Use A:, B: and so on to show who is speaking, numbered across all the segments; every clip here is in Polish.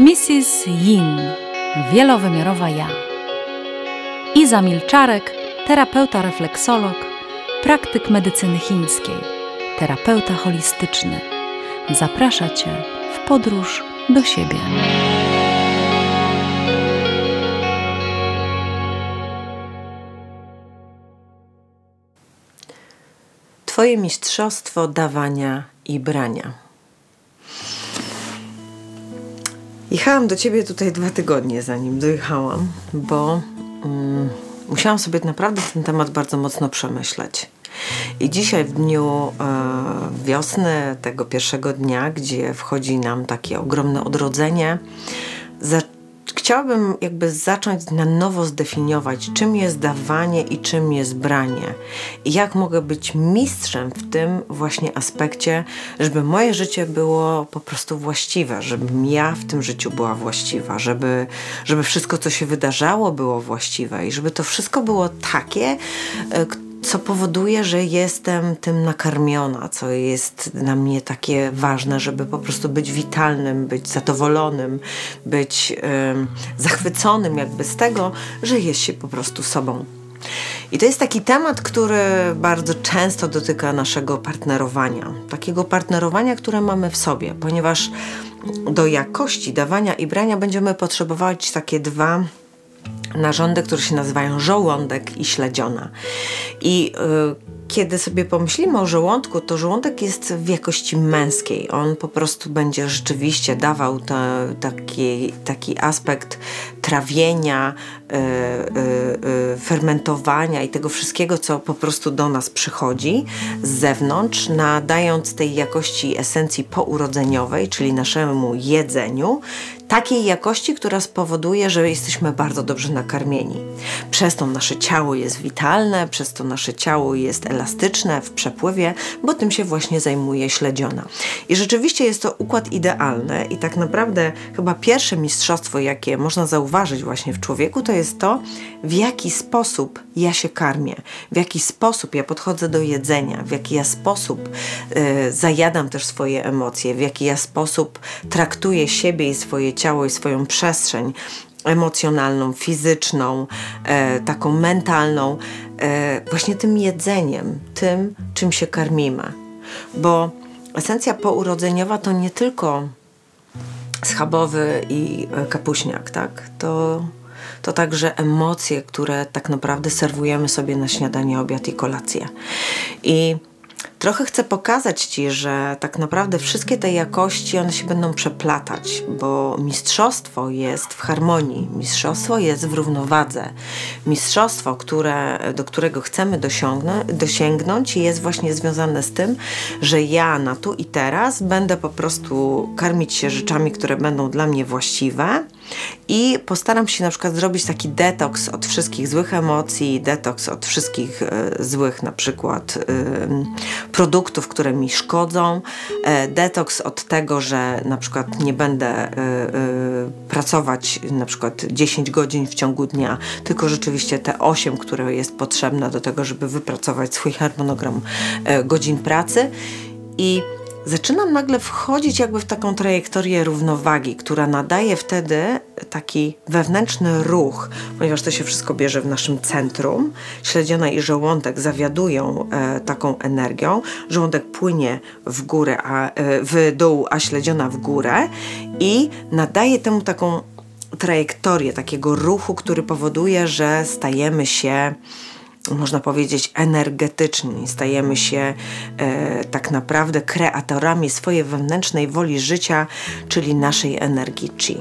A: Mrs. Yin, wielowymiarowa ja. Iza Milczarek, terapeuta refleksolog, praktyk medycyny chińskiej, terapeuta holistyczny. Zaprasza Cię w podróż do siebie.
B: Twoje mistrzostwo dawania i brania. Jechałam do ciebie tutaj dwa tygodnie, zanim dojechałam, bo um, musiałam sobie naprawdę ten temat bardzo mocno przemyśleć. I dzisiaj, w dniu e, wiosny, tego pierwszego dnia, gdzie wchodzi nam takie ogromne odrodzenie, za chciałabym jakby zacząć na nowo zdefiniować, czym jest dawanie i czym jest branie. I jak mogę być mistrzem w tym właśnie aspekcie, żeby moje życie było po prostu właściwe, żebym ja w tym życiu była właściwa, żeby, żeby wszystko, co się wydarzało, było właściwe i żeby to wszystko było takie, które co powoduje, że jestem tym nakarmiona, co jest dla mnie takie ważne, żeby po prostu być witalnym, być zadowolonym, być zachwyconym jakby z tego, że jest się po prostu sobą. I to jest taki temat, który bardzo często dotyka naszego partnerowania. Takiego partnerowania, które mamy w sobie, ponieważ do jakości dawania i brania będziemy potrzebować takie dwa narządy, które się nazywają żołądek i śledziona. I y, kiedy sobie pomyślimy o żołądku, to żołądek jest w jakości męskiej. On po prostu będzie rzeczywiście dawał taki, taki aspekt trawienia, y, y, y, fermentowania i tego wszystkiego, co po prostu do nas przychodzi z zewnątrz, nadając tej jakości esencji pourodzeniowej, czyli naszemu jedzeniu, takiej jakości, która spowoduje, że jesteśmy bardzo dobrze nakarmieni. Przez to nasze ciało jest witalne, przez to nasze ciało jest elastyczne w przepływie, bo tym się właśnie zajmuje śledziona. I rzeczywiście jest to układ idealny i tak naprawdę chyba pierwsze mistrzostwo, jakie można zauważyć właśnie w człowieku, to jest to, w jaki sposób ja się karmię, w jaki sposób ja podchodzę do jedzenia, w jaki ja sposób y, zajadam też swoje emocje, w jaki ja sposób traktuję siebie i swoje ciało i swoją przestrzeń emocjonalną, fizyczną, e, taką mentalną, e, właśnie tym jedzeniem, tym, czym się karmimy. Bo esencja pourodzeniowa to nie tylko schabowy i kapuśniak, tak? To, to także emocje, które tak naprawdę serwujemy sobie na śniadanie, obiad i kolację. I Trochę chcę pokazać Ci, że tak naprawdę wszystkie te jakości, one się będą przeplatać, bo mistrzostwo jest w harmonii, mistrzostwo jest w równowadze. Mistrzostwo, które, do którego chcemy dosięgnąć jest właśnie związane z tym, że ja na tu i teraz będę po prostu karmić się rzeczami, które będą dla mnie właściwe, i postaram się na przykład zrobić taki detoks od wszystkich złych emocji, detoks od wszystkich e, złych na przykład e, produktów, które mi szkodzą, e, detoks od tego, że na przykład nie będę e, e, pracować na przykład 10 godzin w ciągu dnia, tylko rzeczywiście te 8, które jest potrzebne do tego, żeby wypracować swój harmonogram e, godzin pracy. I zaczynam nagle wchodzić jakby w taką trajektorię równowagi, która nadaje wtedy taki wewnętrzny ruch, ponieważ to się wszystko bierze w naszym centrum. Śledziona i żołądek zawiadują e, taką energią. Żołądek płynie w górę, a, e, w dół, a śledziona w górę i nadaje temu taką trajektorię, takiego ruchu, który powoduje, że stajemy się można powiedzieć, energetyczni. Stajemy się e, tak naprawdę kreatorami swojej wewnętrznej woli życia, czyli naszej energii chi.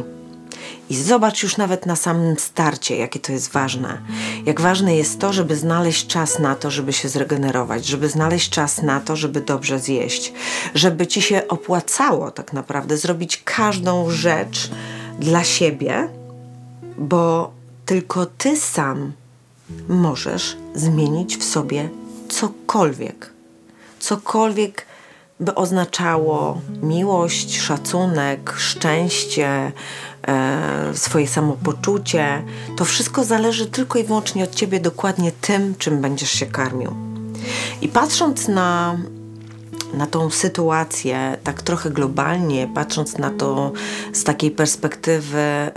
B: I zobacz już nawet na samym starcie, jakie to jest ważne. Jak ważne jest to, żeby znaleźć czas na to, żeby się zregenerować, żeby znaleźć czas na to, żeby dobrze zjeść, żeby ci się opłacało tak naprawdę zrobić każdą rzecz dla siebie, bo tylko ty sam możesz zmienić w sobie cokolwiek. Cokolwiek by oznaczało miłość, szacunek, szczęście, e, swoje samopoczucie. To wszystko zależy tylko i wyłącznie od ciebie, dokładnie tym, czym będziesz się karmił. I patrząc na na tą sytuację, tak trochę globalnie, patrząc na to z takiej perspektywy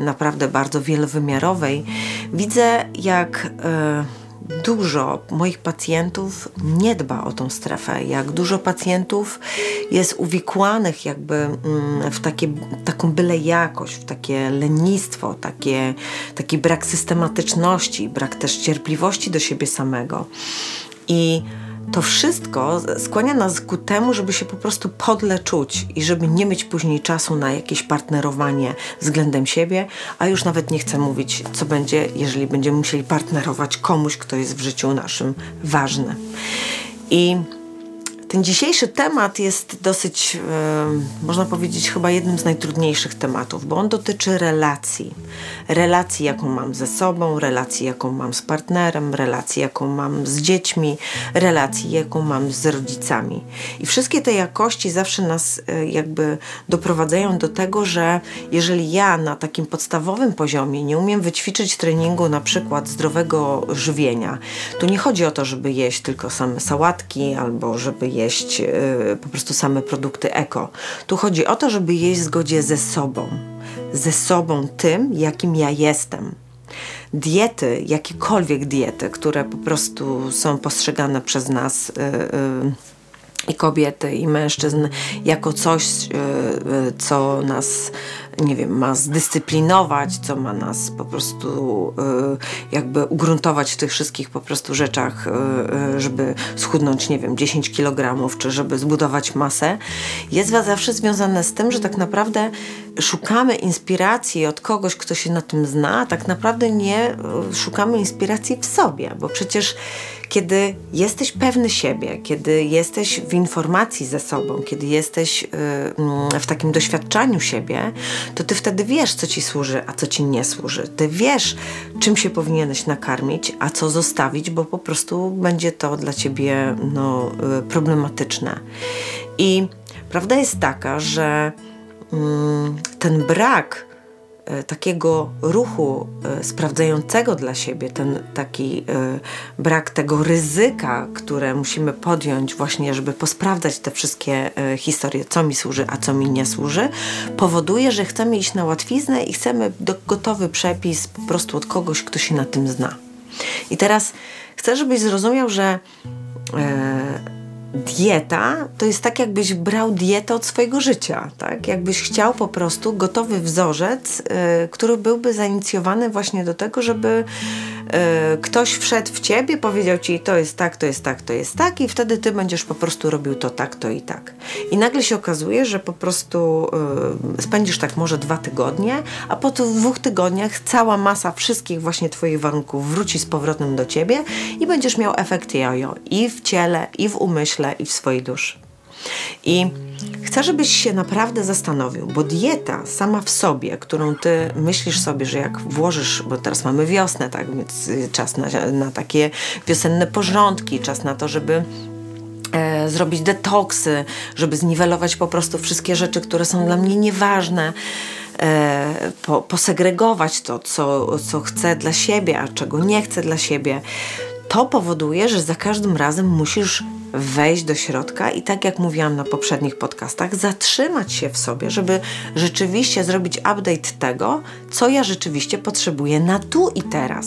B: naprawdę bardzo wielowymiarowej, widzę jak dużo moich pacjentów nie dba o tą strefę, jak dużo pacjentów jest uwikłanych jakby mm, w takie, taką byle jakość, w takie lenistwo, takie, taki brak systematyczności, brak też cierpliwości do siebie samego. I to wszystko skłania nas ku temu, żeby się po prostu podle czuć i żeby nie mieć później czasu na jakieś partnerowanie względem siebie, a już nawet nie chcę mówić, co będzie, jeżeli będziemy musieli partnerować komuś, kto jest w życiu naszym ważny. I ten dzisiejszy temat jest dosyć, e, można powiedzieć, chyba jednym z najtrudniejszych tematów, bo on dotyczy relacji. Relacji, jaką mam ze sobą, relacji, jaką mam z partnerem, relacji, jaką mam z dziećmi, relacji, jaką mam z rodzicami. I wszystkie te jakości zawsze nas e, jakby doprowadzają do tego, że jeżeli ja na takim podstawowym poziomie nie umiem wyćwiczyć treningu na przykład zdrowego żywienia, to nie chodzi o to, żeby jeść tylko same sałatki albo żeby jeść jeść y, po prostu same produkty eko. Tu chodzi o to, żeby jeść w zgodzie ze sobą. Ze sobą tym, jakim ja jestem. Diety, jakiekolwiek diety, które po prostu są postrzegane przez nas. Yy, yy, i kobiety, i mężczyzn jako coś, co nas nie wiem, ma zdyscyplinować, co ma nas po prostu y, jakby ugruntować w tych wszystkich po prostu rzeczach, y, y, żeby schudnąć, nie wiem, 10 kg, czy żeby zbudować masę, jest zawsze związane z tym, że tak naprawdę szukamy inspiracji od kogoś, kto się na tym zna, a tak naprawdę nie szukamy inspiracji w sobie, bo przecież kiedy jesteś pewny siebie, kiedy jesteś w informacji ze sobą, kiedy jesteś mm, w takim doświadczaniu siebie, to ty wtedy wiesz, co ci służy, a co ci nie służy. Ty wiesz, czym się powinieneś nakarmić, a co zostawić, bo po prostu będzie to dla ciebie no, y, problematyczne. I prawda jest taka, że mm, ten brak takiego ruchu e, sprawdzającego dla siebie, ten taki e, brak tego ryzyka, które musimy podjąć właśnie, żeby posprawdzać te wszystkie historie, co mi służy, a co mi nie służy, powoduje, że chcemy iść na łatwiznę i chcemy gotowy przepis po prostu od kogoś, kto się na tym zna. I teraz chcę, żebyś zrozumiał, że dieta to jest tak, jakbyś brał dietę od swojego życia, tak? Jakbyś chciał po prostu gotowy wzorzec, y, który byłby zainicjowany właśnie do tego, żeby y, ktoś wszedł w ciebie, powiedział ci to jest tak, to jest tak, to jest tak i wtedy ty będziesz po prostu robił to tak, to i tak. I nagle się okazuje, że po prostu y, spędzisz tak może dwa tygodnie, a po tych dwóch tygodniach cała masa wszystkich właśnie twoich warunków wróci z powrotem do ciebie i będziesz miał efekt jojo i w ciele, i w umyśle, i w swojej duszy. I chcę, żebyś się naprawdę zastanowił, bo dieta sama w sobie, którą ty myślisz sobie, że jak włożysz, bo teraz mamy wiosnę, tak, więc czas na, na takie wiosenne porządki, czas na to, żeby e, zrobić detoksy, żeby zniwelować po prostu wszystkie rzeczy, które są dla mnie nieważne. E, po, posegregować to, co, co chcę dla siebie, a czego nie chcę dla siebie, to powoduje, że za każdym razem musisz wejść do środka i tak jak mówiłam na poprzednich podcastach, zatrzymać się w sobie, żeby rzeczywiście zrobić update tego, co ja rzeczywiście potrzebuję na tu i teraz.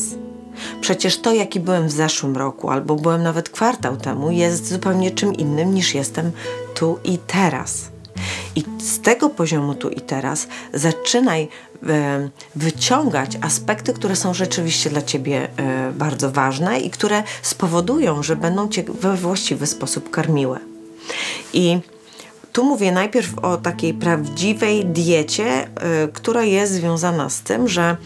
B: Przecież to, jaki byłem w zeszłym roku, albo byłem nawet kwartał temu, jest zupełnie czym innym niż jestem tu i teraz. I z tego poziomu tu i teraz zaczynaj e, wyciągać aspekty, które są rzeczywiście dla ciebie e, bardzo ważne i które spowodują, że będą cię we właściwy sposób karmiły. I tu mówię najpierw o takiej prawdziwej diecie, e, która jest związana z tym, że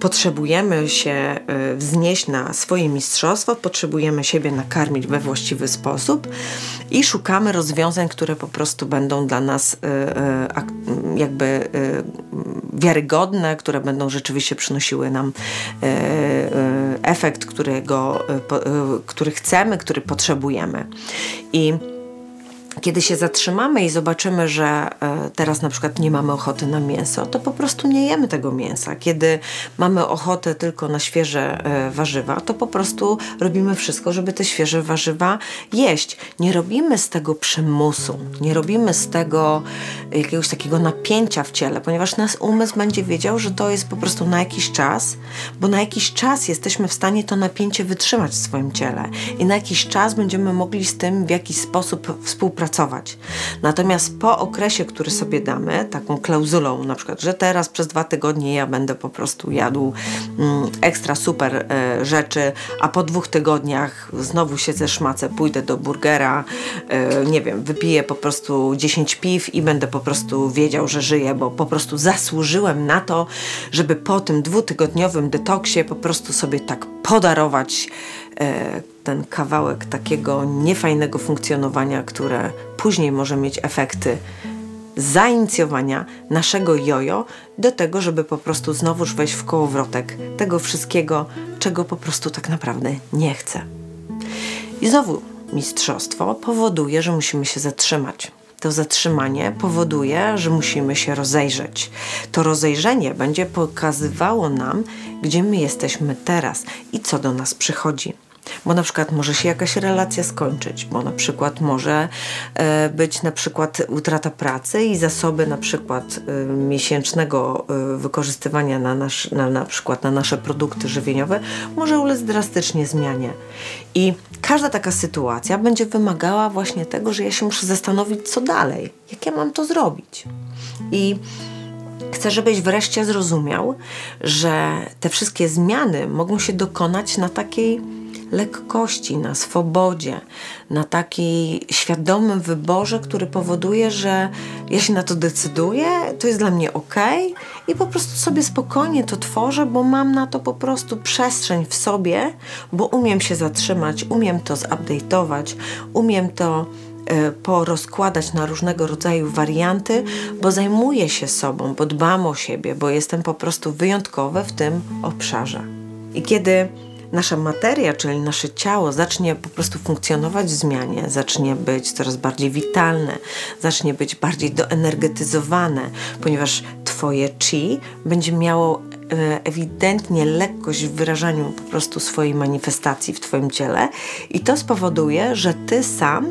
B: potrzebujemy się y, wznieść na swoje mistrzostwo, potrzebujemy siebie nakarmić we właściwy sposób i szukamy rozwiązań, które po prostu będą dla nas y, y, jakby wiarygodne, które będą rzeczywiście przynosiły nam efekt, którego, który chcemy, który potrzebujemy. I kiedy się zatrzymamy i zobaczymy, że e, teraz na przykład nie mamy ochoty na mięso, to po prostu nie jemy tego mięsa. Kiedy mamy ochotę tylko na świeże e, warzywa, to po prostu robimy wszystko, żeby te świeże warzywa jeść. Nie robimy z tego przymusu, nie robimy z tego jakiegoś takiego napięcia w ciele, ponieważ nasz umysł będzie wiedział, że to jest po prostu na jakiś czas, bo na jakiś czas jesteśmy w stanie to napięcie wytrzymać w swoim ciele i na jakiś czas będziemy mogli z tym w jakiś sposób współpracować pracować. Natomiast po okresie, który sobie damy, taką klauzulą na przykład, że teraz przez dwa tygodnie ja będę po prostu jadł mm, ekstra super e, rzeczy, a po dwóch tygodniach znowu się zeszmacę, pójdę do burgera, e, nie wiem, wypiję po prostu 10 piw i będę po prostu wiedział, że żyję, bo po prostu zasłużyłem na to, żeby po tym dwutygodniowym detoksie po prostu sobie tak podarować ten kawałek takiego niefajnego funkcjonowania, które później może mieć efekty zainicjowania naszego jojo do tego, żeby po prostu znowuż wejść w kołowrotek tego wszystkiego, czego po prostu tak naprawdę nie chcę. I znowu mistrzostwo powoduje, że musimy się zatrzymać. To zatrzymanie powoduje, że musimy się rozejrzeć. To rozejrzenie będzie pokazywało nam, gdzie my jesteśmy teraz i co do nas przychodzi bo na przykład może się jakaś relacja skończyć, bo na przykład może e, być na przykład utrata pracy i zasoby na przykład e, miesięcznego e, wykorzystywania na, nasz, na, na przykład na nasze produkty żywieniowe może ulec drastycznie zmianie. I każda taka sytuacja będzie wymagała właśnie tego, że ja się muszę zastanowić, co dalej, jak ja mam to zrobić. I Chcę, żebyś wreszcie zrozumiał, że te wszystkie zmiany mogą się dokonać na takiej lekkości, na swobodzie, na takiej świadomym wyborze, który powoduje, że ja się na to decyduję, to jest dla mnie ok i po prostu sobie spokojnie to tworzę, bo mam na to po prostu przestrzeń w sobie, bo umiem się zatrzymać, umiem to zupdate'ować, umiem to e, porozkładać na różnego rodzaju warianty, bo zajmuję się sobą, bo dbam o siebie, bo jestem po prostu wyjątkowe w tym obszarze. I kiedy nasza materia, czyli nasze ciało zacznie po prostu funkcjonować w zmianie, zacznie być coraz bardziej witalne, zacznie być bardziej doenergetyzowane, ponieważ Twoje chi będzie miało e, ewidentnie lekkość w wyrażaniu po prostu swojej manifestacji w Twoim ciele i to spowoduje, że Ty sam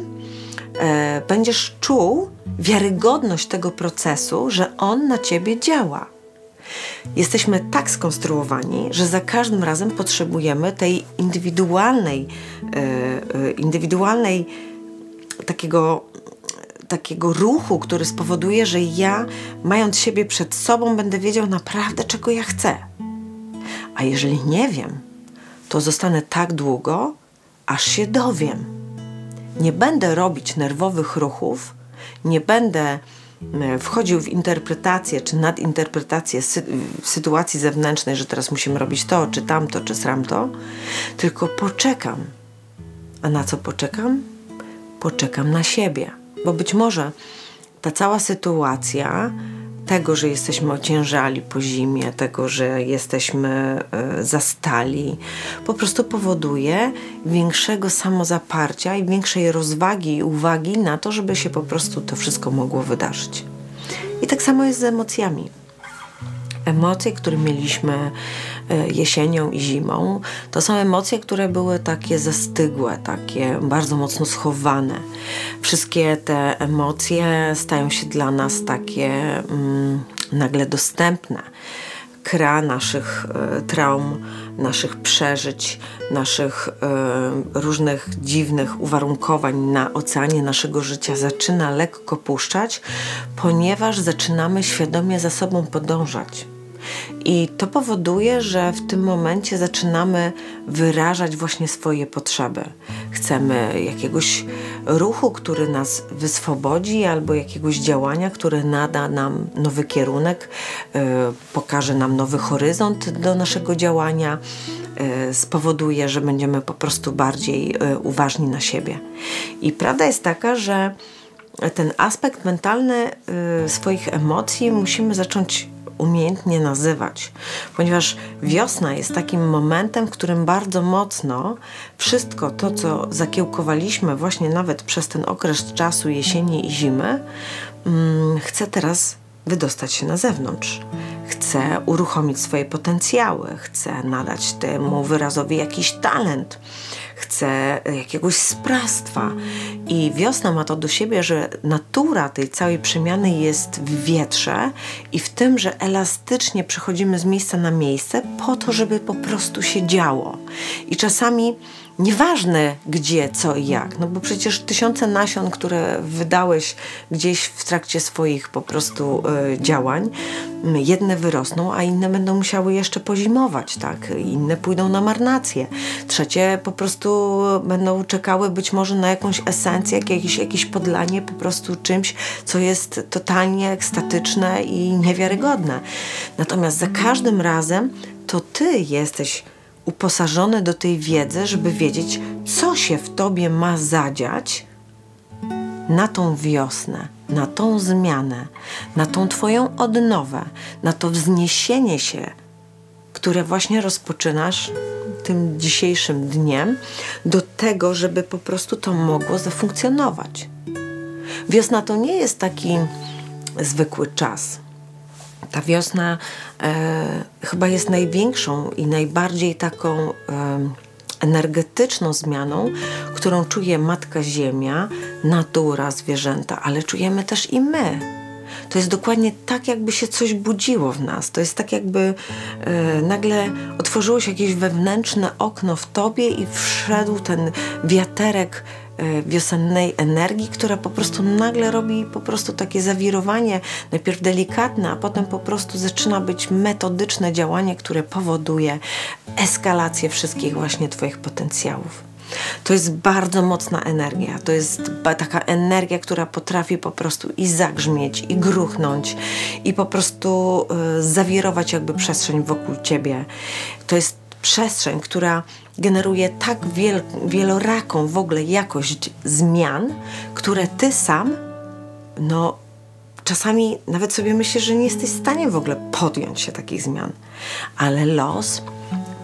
B: e, będziesz czuł wiarygodność tego procesu, że on na Ciebie działa. Jesteśmy tak skonstruowani, że za każdym razem potrzebujemy tej indywidualnej, yy, indywidualnej takiego takiego ruchu, który spowoduje, że ja, mając siebie przed sobą, będę wiedział naprawdę, czego ja chcę. A jeżeli nie wiem, to zostanę tak długo, aż się dowiem. Nie będę robić nerwowych ruchów, nie będę E, wchodził w interpretację czy nadinterpretację sy sytuacji zewnętrznej, że teraz musimy robić to, czy tamto, czy sramto, tylko poczekam. A na co poczekam? Poczekam na siebie, bo być może ta cała sytuacja tego, że jesteśmy ociężali po zimie, tego, że jesteśmy e, zastali, po prostu powoduje większego samozaparcia i większej rozwagi i uwagi na to, żeby się po prostu to wszystko mogło wydarzyć. I tak samo jest z emocjami. Emocje, które mieliśmy jesienią i zimą, to są emocje, które były takie zastygłe, takie bardzo mocno schowane. Wszystkie te emocje stają się dla nas takie mm, nagle dostępne. Kra naszych e, traum, naszych przeżyć, naszych e, różnych dziwnych uwarunkowań na oceanie naszego życia zaczyna lekko puszczać, ponieważ zaczynamy świadomie za sobą podążać i to powoduje, że w tym momencie zaczynamy wyrażać właśnie swoje potrzeby. Chcemy jakiegoś ruchu, który nas wyswobodzi, albo jakiegoś działania, które nada nam nowy kierunek, yy, pokaże nam nowy horyzont do naszego działania yy, spowoduje, że będziemy po prostu bardziej yy, uważni na siebie. I prawda jest taka, że ten aspekt mentalny swoich emocji musimy zacząć umiejętnie nazywać, ponieważ wiosna jest takim momentem, w którym bardzo mocno wszystko to, co zakiełkowaliśmy właśnie nawet przez ten okres czasu jesieni i zimy, mm, chce teraz wydostać się na zewnątrz. Chce uruchomić swoje potencjały, chce nadać temu wyrazowi jakiś talent chce jakiegoś sprawstwa. I wiosna ma to do siebie, że natura tej całej przemiany jest w wietrze i w tym, że elastycznie przechodzimy z miejsca na miejsce po to, żeby po prostu się działo. I czasami Nieważne gdzie, co i jak, no bo przecież tysiące nasion, które wydałeś gdzieś w trakcie swoich po prostu y, działań, jedne wyrosną, a inne będą musiały jeszcze pozimować, tak? Inne pójdą na marnację. Trzecie po prostu będą czekały być może na jakąś esencję, jakieś, jakieś podlanie po prostu czymś, co jest totalnie ekstatyczne i niewiarygodne. Natomiast za każdym razem to ty jesteś uposażony do tej wiedzy, żeby wiedzieć, co się w tobie ma zadziać na tą wiosnę, na tą zmianę, na tą twoją odnowę, na to wzniesienie się, które właśnie rozpoczynasz tym dzisiejszym dniem, do tego, żeby po prostu to mogło zafunkcjonować. Wiosna to nie jest taki zwykły czas ta wiosna e, chyba jest największą i najbardziej taką e, energetyczną zmianą, którą czuje Matka Ziemia, natura, zwierzęta, ale czujemy też i my. To jest dokładnie tak, jakby się coś budziło w nas. To jest tak, jakby e, nagle otworzyło się jakieś wewnętrzne okno w tobie i wszedł ten wiaterek wiosennej energii, która po prostu nagle robi po prostu takie zawirowanie, najpierw delikatne, a potem po prostu zaczyna być metodyczne działanie, które powoduje eskalację wszystkich właśnie Twoich potencjałów. To jest bardzo mocna energia. To jest taka energia, która potrafi po prostu i zagrzmieć, i gruchnąć, i po prostu y, zawirować jakby przestrzeń wokół ciebie. To jest przestrzeń, która generuje tak wiel, wieloraką w ogóle jakość zmian, które ty sam, no czasami nawet sobie myślisz, że nie jesteś w stanie w ogóle podjąć się takich zmian. Ale los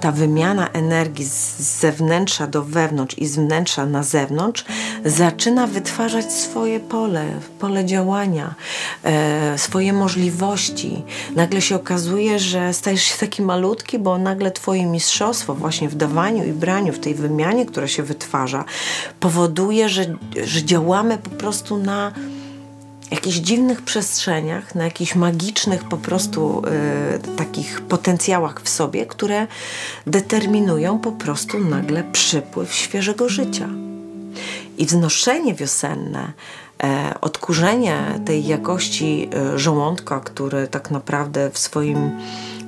B: ta wymiana energii z zewnętrza do wewnątrz i z wnętrza na zewnątrz zaczyna wytwarzać swoje pole, pole działania, e, swoje możliwości. Nagle się okazuje, że stajesz się taki malutki, bo nagle Twoje mistrzostwo właśnie w dawaniu i braniu, w tej wymianie, która się wytwarza, powoduje, że, że działamy po prostu na jakichś dziwnych przestrzeniach, na jakichś magicznych po prostu y, takich potencjałach w sobie, które determinują po prostu nagle przypływ świeżego życia. I wznoszenie wiosenne, e, odkurzenie tej jakości e, żołądka, który tak naprawdę w swoim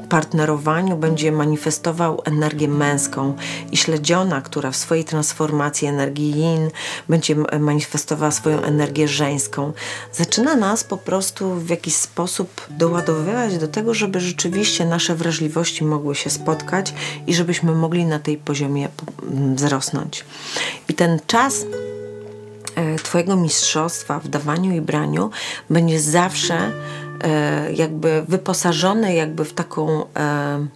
B: partnerowaniu będzie manifestował energię męską i śledziona, która w swojej transformacji energii yin będzie manifestowała swoją energię żeńską, zaczyna nas po prostu w jakiś sposób doładowywać do tego, żeby rzeczywiście nasze wrażliwości mogły się spotkać i żebyśmy mogli na tej poziomie wzrosnąć. I ten czas e, Twojego mistrzostwa w dawaniu i braniu będzie zawsze jakby wyposażony jakby w taką e,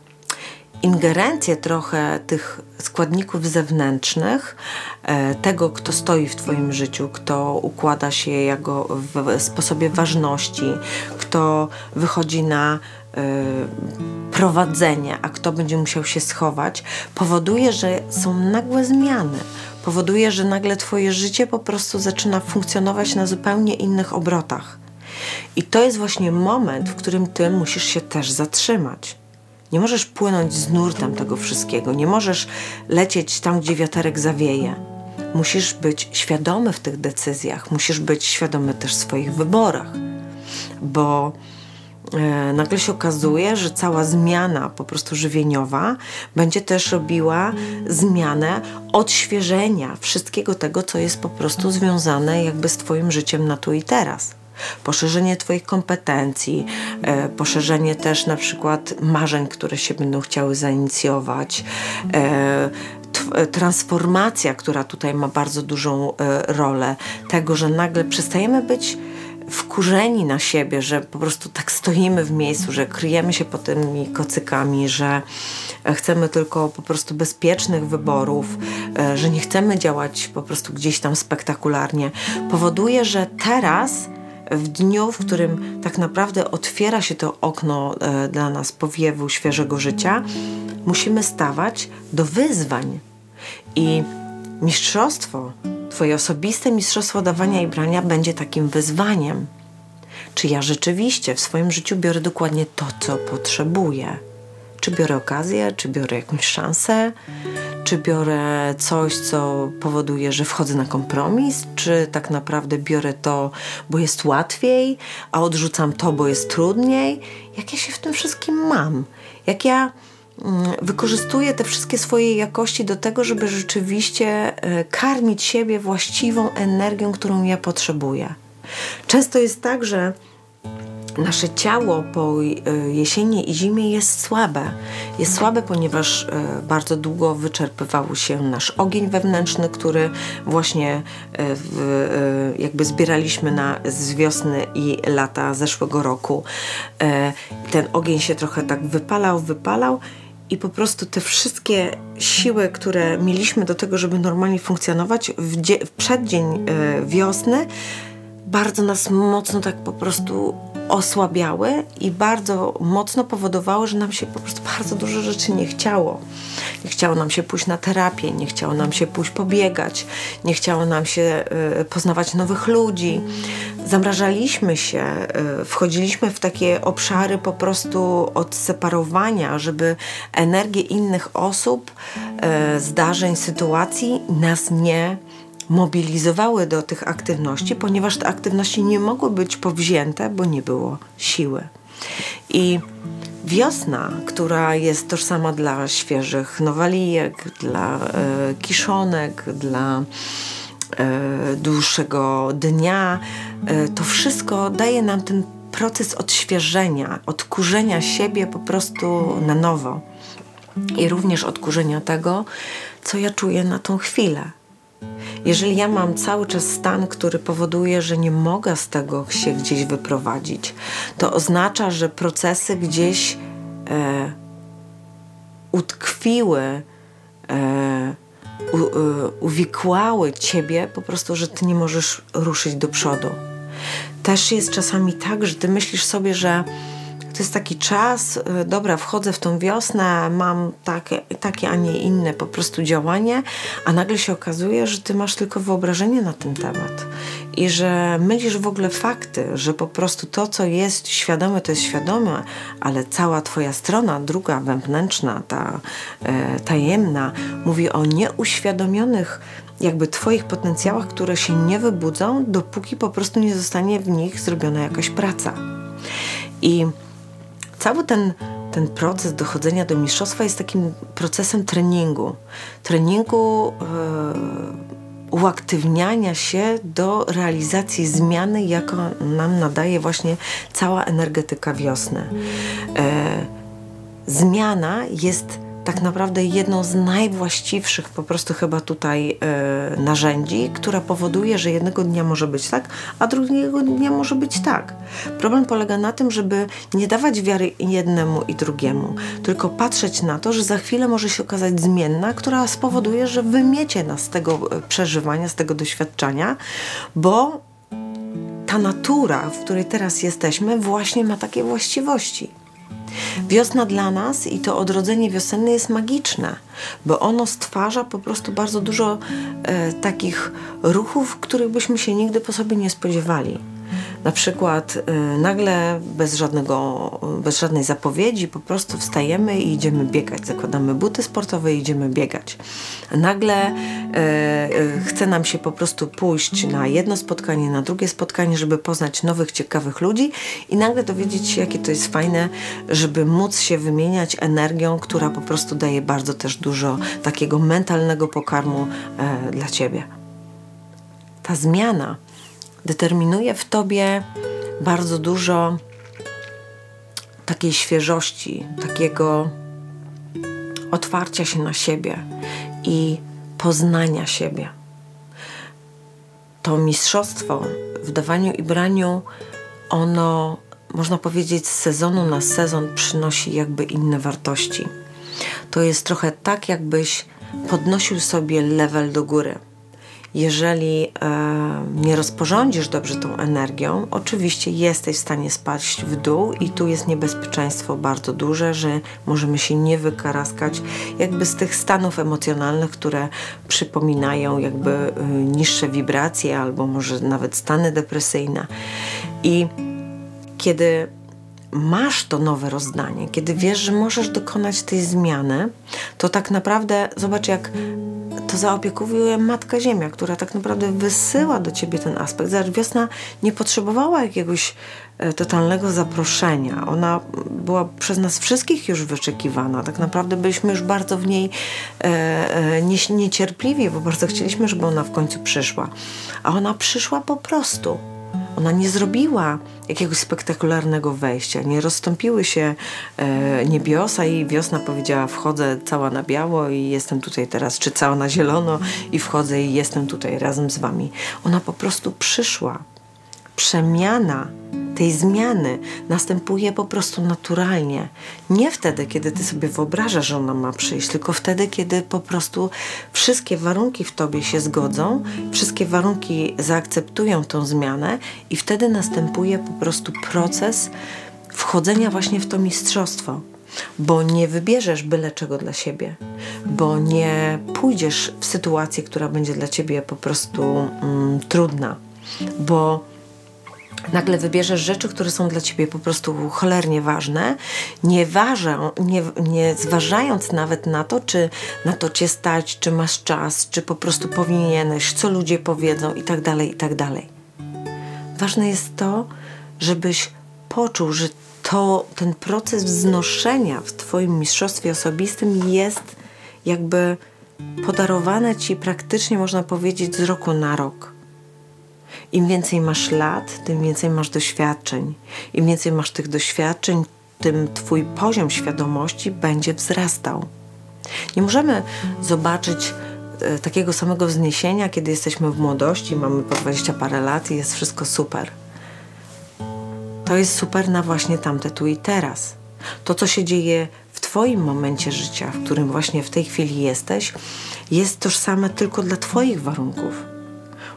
B: ingerencję trochę tych składników zewnętrznych, e, tego, kto stoi w Twoim życiu, kto układa się jego w sposobie ważności, kto wychodzi na prowadzenie, a kto będzie musiał się schować, powoduje, że są nagłe zmiany. Powoduje, że nagle Twoje życie po prostu zaczyna funkcjonować na zupełnie innych obrotach. I to jest właśnie moment, w którym ty musisz się też zatrzymać. Nie możesz płynąć z nurtem tego wszystkiego, nie możesz lecieć tam, gdzie wiaterek zawieje. Musisz być świadomy w tych decyzjach, musisz być świadomy też w swoich wyborach, bo e, nagle się okazuje, że cała zmiana po prostu żywieniowa będzie też robiła zmianę odświeżenia wszystkiego tego, co jest po prostu związane jakby z Twoim życiem na tu i teraz poszerzenie Twoich kompetencji, e, poszerzenie też na przykład marzeń, które się będą chciały zainicjować, e, e, transformacja, która tutaj ma bardzo dużą rolę, tego, że nagle przestajemy być wkurzeni na siebie, że po prostu tak stoimy w miejscu, że kryjemy się pod tymi kocykami, że chcemy tylko po prostu bezpiecznych wyborów, że nie chcemy działać po prostu gdzieś tam spektakularnie, powoduje, że teraz w dniu, w którym tak naprawdę otwiera się to okno e, dla nas powiewu świeżego życia, musimy stawać do wyzwań. I mistrzostwo, Twoje osobiste mistrzostwo dawania i brania będzie takim wyzwaniem. Czy ja rzeczywiście w swoim życiu biorę dokładnie to, co potrzebuję? Czy biorę okazję, czy biorę jakąś szansę, czy biorę coś, co powoduje, że wchodzę na kompromis, czy tak naprawdę biorę to, bo jest łatwiej, a odrzucam to, bo jest trudniej. Jak ja się w tym wszystkim mam? Jak ja mm, wykorzystuję te wszystkie swoje jakości do tego, żeby rzeczywiście e, karmić siebie właściwą energią, którą ja potrzebuję. Często jest tak, że nasze ciało po e, jesieni i zimie jest słabe. Jest słabe, ponieważ e, bardzo długo wyczerpywał się nasz ogień wewnętrzny, który właśnie e, jakby zbieraliśmy na, z wiosny i lata zeszłego roku. Ten ogień się trochę tak wypalał, wypalał i po prostu te wszystkie siły, które mieliśmy do tego, żeby normalnie funkcjonować w, w przeddzień wiosny, bardzo nas mocno tak po prostu osłabiały i bardzo mocno powodowały, że nam się po prostu bardzo dużo rzeczy nie chciało. Nie chciało nam się pójść na terapię, nie chciało nam się pójść pobiegać, nie chciało nam się y, poznawać nowych ludzi. Zamrażaliśmy się, y, wchodziliśmy w takie obszary po prostu odseparowania, żeby energię innych osób, y, zdarzeń, sytuacji nas nie mobilizowały do tych aktywności, ponieważ te aktywności nie mogły być powzięte, bo nie było siły. I wiosna, która jest tożsama dla świeżych nowalijek, dla e, kiszonek, dla e, dłuższego dnia, e, to wszystko daje nam ten proces odświeżenia, odkurzenia siebie po prostu na nowo. I również odkurzenia tego, co ja czuję na tą chwilę. Jeżeli ja mam cały czas stan, który powoduje, że nie mogę z tego się gdzieś wyprowadzić, to oznacza, że procesy gdzieś e, utkwiły, e, u, e, uwikłały ciebie po prostu, że ty nie możesz ruszyć do przodu. Też jest czasami tak, że ty myślisz sobie, że to jest taki czas, y, dobra, wchodzę w tą wiosnę, mam takie, takie, a nie inne po prostu działanie, a nagle się okazuje, że ty masz tylko wyobrażenie na ten temat i że mylisz w ogóle fakty, że po prostu to, co jest świadome, to jest świadome, ale cała twoja strona, druga, wewnętrzna, ta e, tajemna, mówi o nieuświadomionych jakby twoich potencjałach, które się nie wybudzą, dopóki po prostu nie zostanie w nich zrobiona jakaś praca. I cały ten, ten proces dochodzenia do mistrzostwa jest takim procesem treningu. Treningu e, uaktywniania się do realizacji zmiany, jaką nam nadaje właśnie cała energetyka wiosny. E, zmiana jest tak naprawdę jedną z najwłaściwszych po prostu chyba tutaj e, narzędzi, która powoduje, że jednego dnia może być tak, a drugiego dnia może być tak. Problem polega na tym, żeby nie dawać wiary jednemu i drugiemu, tylko patrzeć na to, że za chwilę może się okazać zmienna, która spowoduje, że wymiecie nas z tego e, przeżywania, z tego doświadczenia, bo ta natura, w której teraz jesteśmy, właśnie ma takie właściwości. Wiosna dla nas i to odrodzenie wiosenne jest magiczne, bo ono stwarza po prostu bardzo dużo e, takich ruchów, których byśmy się nigdy po sobie nie spodziewali. Na przykład y, nagle bez, żadnego, bez żadnej zapowiedzi po prostu wstajemy i idziemy biegać. Zakładamy buty sportowe i idziemy biegać. Nagle y, chce nam się po prostu pójść na jedno spotkanie, na drugie spotkanie, żeby poznać nowych, ciekawych ludzi i nagle dowiedzieć się, jakie to jest fajne, żeby móc się wymieniać energią, która po prostu daje bardzo też dużo takiego mentalnego pokarmu y, dla Ciebie. Ta zmiana determinuje w tobie bardzo dużo takiej świeżości, takiego otwarcia się na siebie i poznania siebie. to mistrzostwo w dawaniu i braniu, ono, można powiedzieć, z sezonu na sezon przynosi jakby inne wartości. To jest trochę tak, jakbyś podnosił sobie level do góry jeżeli e, nie rozporządzisz dobrze tą energią, oczywiście jesteś w stanie spaść w dół i tu jest niebezpieczeństwo bardzo duże, że możemy się nie wykaraskać jakby z tych stanów emocjonalnych, które przypominają jakby e, niższe wibracje albo może nawet stany depresyjne. I kiedy masz to nowe rozdanie, kiedy wiesz, że możesz dokonać tej zmiany, to tak naprawdę zobacz, jak to zaopiekuje Matka Ziemia, która tak naprawdę wysyła do ciebie ten aspekt. Zobacz, wiosna nie potrzebowała jakiegoś e, totalnego zaproszenia. Ona była przez nas wszystkich już wyczekiwana. Tak naprawdę byliśmy już bardzo w niej e, e, nie, niecierpliwi, bo bardzo chcieliśmy, żeby ona w końcu przyszła. A ona przyszła po prostu. Ona nie zrobiła jakiegoś spektakularnego wejścia, nie rozstąpiły się e, niebiosa i wiosna powiedziała wchodzę cała na biało i jestem tutaj teraz, czy cała na zielono i wchodzę i jestem tutaj razem z wami. Ona po prostu przyszła. Przemiana tej zmiany następuje po prostu naturalnie. Nie wtedy, kiedy ty sobie wyobrażasz, że ona ma przyjść, tylko wtedy, kiedy po prostu wszystkie warunki w tobie się zgodzą, wszystkie warunki zaakceptują tą zmianę i wtedy następuje po prostu proces wchodzenia właśnie w to mistrzostwo bo nie wybierzesz byle czego dla siebie, bo nie pójdziesz w sytuację, która będzie dla ciebie po prostu mm, trudna, bo nagle wybierzesz rzeczy, które są dla ciebie po prostu cholernie ważne, nie, ważą, nie, nie zważając nawet na to, czy na to cię stać, czy masz czas, czy po prostu powinieneś, co ludzie powiedzą i tak dalej, i tak dalej. Ważne jest to, żebyś poczuł, że to, ten proces wznoszenia w Twoim mistrzostwie osobistym jest jakby podarowane Ci praktycznie, można powiedzieć, z roku na rok im więcej masz lat, tym więcej masz doświadczeń. Im więcej masz tych doświadczeń, tym Twój poziom świadomości będzie wzrastał. Nie możemy zobaczyć e, takiego samego wzniesienia, kiedy jesteśmy w młodości, mamy po 20 parę lat i jest wszystko super. To jest super na właśnie tamte tu i teraz. To, co się dzieje w Twoim momencie życia, w którym właśnie w tej chwili jesteś, jest tożsame tylko dla Twoich warunków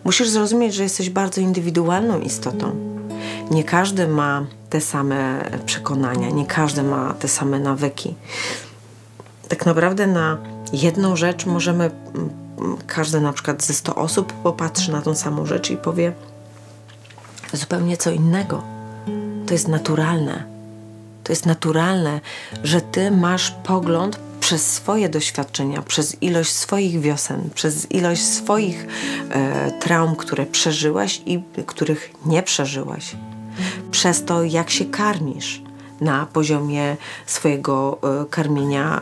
B: Musisz zrozumieć, że jesteś bardzo indywidualną istotą. Nie każdy ma te same przekonania, nie każdy ma te same nawyki. Tak naprawdę na jedną rzecz możemy, każdy na przykład ze 100 osób popatrzy na tą samą rzecz i powie zupełnie co innego. To jest naturalne. To jest naturalne, że ty masz pogląd przez swoje doświadczenia, przez ilość swoich wiosen, przez ilość swoich e, traum, które przeżyłaś i których nie przeżyłaś, przez to, jak się karmisz na poziomie swojego e, karmienia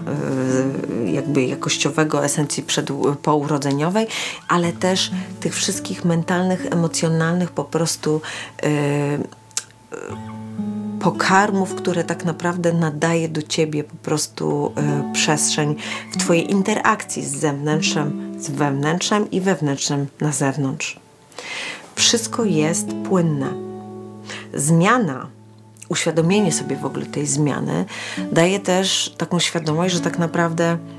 B: e, jakby jakościowego, esencji przed, pourodzeniowej, ale też tych wszystkich mentalnych, emocjonalnych po prostu e, pokarmów, które tak naprawdę nadaje do ciebie po prostu y, przestrzeń w twojej interakcji z zewnętrzem, z wewnętrzem i wewnętrzem na zewnątrz. Wszystko jest płynne. Zmiana, uświadomienie sobie w ogóle tej zmiany daje też taką świadomość, że tak naprawdę E,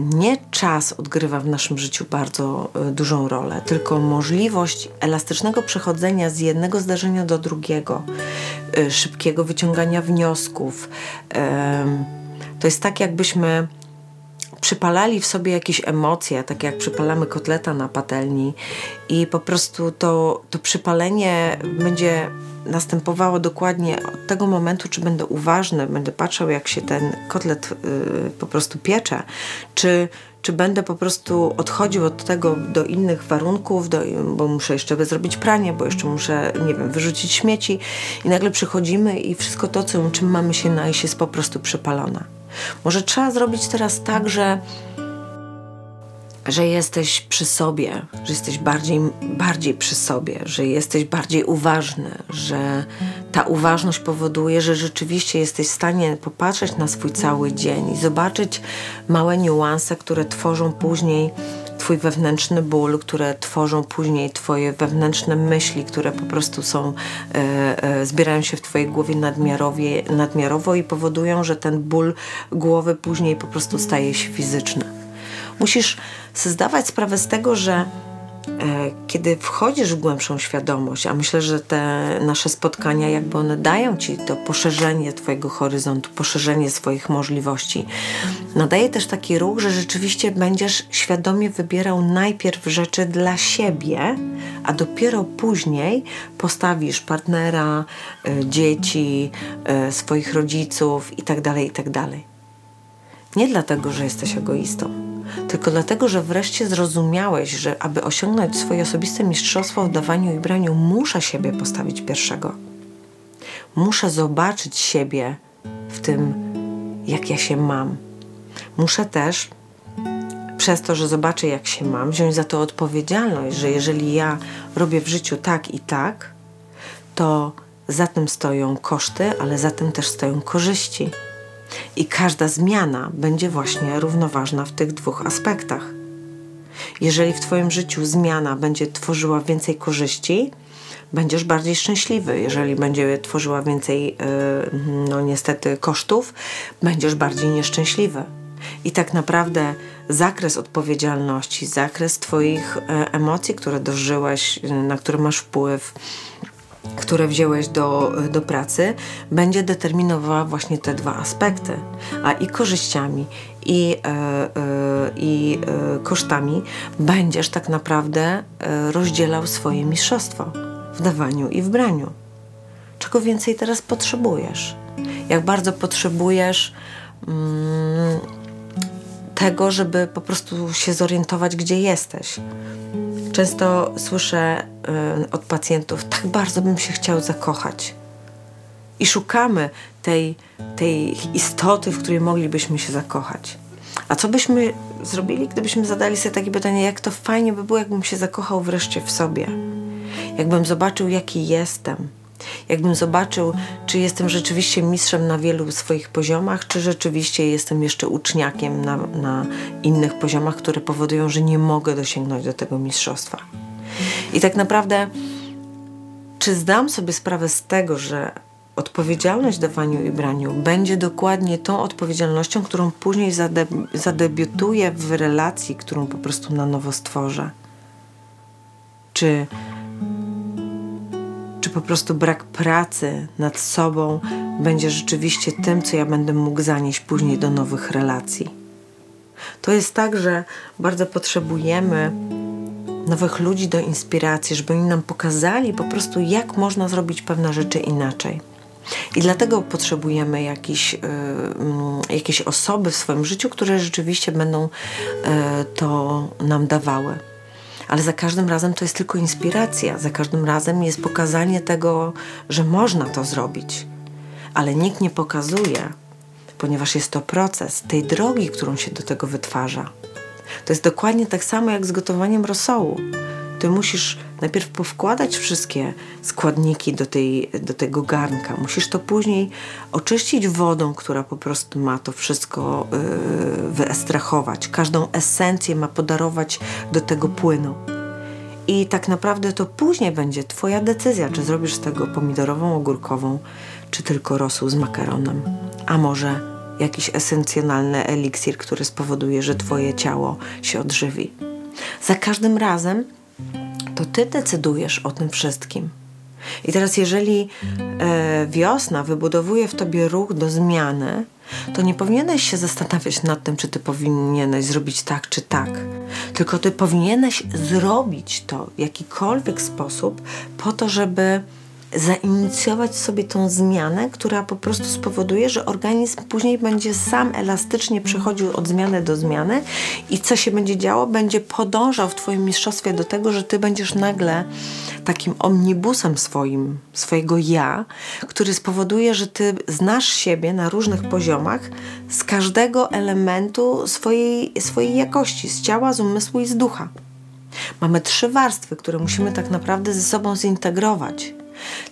B: nie czas odgrywa w naszym życiu bardzo e, dużą rolę, tylko możliwość elastycznego przechodzenia z jednego zdarzenia do drugiego, e, szybkiego wyciągania wniosków. To jest tak, jakbyśmy przypalali w sobie jakieś emocje, tak jak przypalamy kotleta na patelni i po prostu to, to przypalenie będzie następowało dokładnie od tego momentu, czy będę uważny, będę patrzał, jak się ten kotlet y, po prostu piecze, czy, czy będę po prostu odchodził od tego do innych warunków, do, bo muszę jeszcze zrobić pranie, bo jeszcze muszę, nie wiem, wyrzucić śmieci i nagle przychodzimy i wszystko to, co, czym mamy się najść, jest po prostu przypalone. Może trzeba zrobić teraz tak, że że jesteś przy sobie, że jesteś bardziej, bardziej przy sobie, że jesteś bardziej uważny, że ta uważność powoduje, że rzeczywiście jesteś w stanie popatrzeć na swój cały dzień i zobaczyć małe niuanse, które tworzą później Twój wewnętrzny ból, które tworzą później Twoje wewnętrzne myśli, które po prostu są, e, e, zbierają się w Twojej głowie nadmiarowie, nadmiarowo i powodują, że ten ból głowy później po prostu staje się fizyczny. Musisz zdawać sprawę z tego, że kiedy wchodzisz w głębszą świadomość, a myślę, że te nasze spotkania, jakby one dają ci to poszerzenie Twojego horyzontu, poszerzenie swoich możliwości, nadaje też taki ruch, że rzeczywiście będziesz świadomie wybierał najpierw rzeczy dla siebie, a dopiero później postawisz partnera, e, dzieci, e, swoich rodziców itd., tak itd. Tak Nie dlatego, że jesteś egoistą tylko dlatego, że wreszcie zrozumiałeś, że aby osiągnąć swoje osobiste mistrzostwo w dawaniu i braniu, muszę siebie postawić pierwszego. Muszę zobaczyć siebie w tym, jak ja się mam. Muszę też przez to, że zobaczę, jak się mam, wziąć za to odpowiedzialność, że jeżeli ja robię w życiu tak i tak, to za tym stoją koszty, ale za tym też stoją korzyści. I każda zmiana będzie właśnie równoważna w tych dwóch aspektach. Jeżeli w Twoim życiu zmiana będzie tworzyła więcej korzyści, będziesz bardziej szczęśliwy. Jeżeli będzie tworzyła więcej, e, no niestety, kosztów, będziesz bardziej nieszczęśliwy. I tak naprawdę zakres odpowiedzialności, zakres Twoich e, emocji, które dożyłeś, na które masz wpływ, które wziąłeś do, do pracy, będzie determinowała właśnie te dwa aspekty. A i korzyściami, i, e, e, i e, kosztami będziesz tak naprawdę rozdzielał swoje mistrzostwo w dawaniu i w braniu. Czego więcej teraz potrzebujesz? Jak bardzo potrzebujesz mm, tego, żeby po prostu się zorientować, gdzie jesteś Często słyszę y, od pacjentów, tak bardzo bym się chciał zakochać. I szukamy tej, tej istoty, w której moglibyśmy się zakochać. A co byśmy zrobili, gdybyśmy zadali sobie takie pytanie, jak to fajnie by było, jakbym się zakochał wreszcie w sobie? Jakbym zobaczył, jaki jestem, Jakbym zobaczył, czy jestem rzeczywiście mistrzem na wielu swoich poziomach, czy rzeczywiście jestem jeszcze uczniakiem na, na innych poziomach, które powodują, że nie mogę dosięgnąć do tego mistrzostwa. I tak naprawdę, czy zdam sobie sprawę z tego, że odpowiedzialność dawaniu i braniu będzie dokładnie tą odpowiedzialnością, którą później zade zadebiutuję w relacji, którą po prostu na nowo stworzę? Czy czy po prostu brak pracy nad sobą będzie rzeczywiście tym, co ja będę mógł zanieść później do nowych relacji. To jest tak, że bardzo potrzebujemy nowych ludzi do inspiracji, żeby oni nam pokazali po prostu, jak można zrobić pewne rzeczy inaczej. I dlatego potrzebujemy jakieś, y, y, jakieś osoby w swoim życiu, które rzeczywiście będą y, to nam dawały ale za każdym razem to jest tylko inspiracja, za każdym razem jest pokazanie tego, że można to zrobić, ale nikt nie pokazuje, ponieważ jest to proces tej drogi, którą się do tego wytwarza. To jest dokładnie tak samo jak z gotowaniem rosołu. Ty musisz najpierw powkładać wszystkie składniki do, tej, do tego garnka. Musisz to później oczyścić wodą, która po prostu ma to wszystko yy, wyestrachować. Każdą esencję ma podarować do tego płynu. I tak naprawdę to później będzie Twoja decyzja, czy zrobisz z tego pomidorową, ogórkową, czy tylko rosół z makaronem. A może jakiś esencjonalny eliksir, który spowoduje, że Twoje ciało się odżywi. Za każdym razem to ty decydujesz o tym wszystkim. I teraz, jeżeli e, wiosna wybudowuje w tobie ruch do zmiany, to nie powinieneś się zastanawiać nad tym, czy ty powinieneś zrobić tak, czy tak. Tylko ty powinieneś zrobić to w jakikolwiek sposób po to, żeby zainicjować sobie tą zmianę, która po prostu spowoduje, że organizm później będzie sam elastycznie przechodził od zmiany do zmiany i co się będzie działo, będzie podążał w Twoim mistrzostwie do tego, że Ty będziesz nagle takim omnibusem swoim, swojego ja, który spowoduje, że Ty znasz siebie na różnych poziomach z każdego elementu swojej, swojej jakości, z ciała, z umysłu i z ducha. Mamy trzy warstwy, które musimy tak naprawdę ze sobą zintegrować.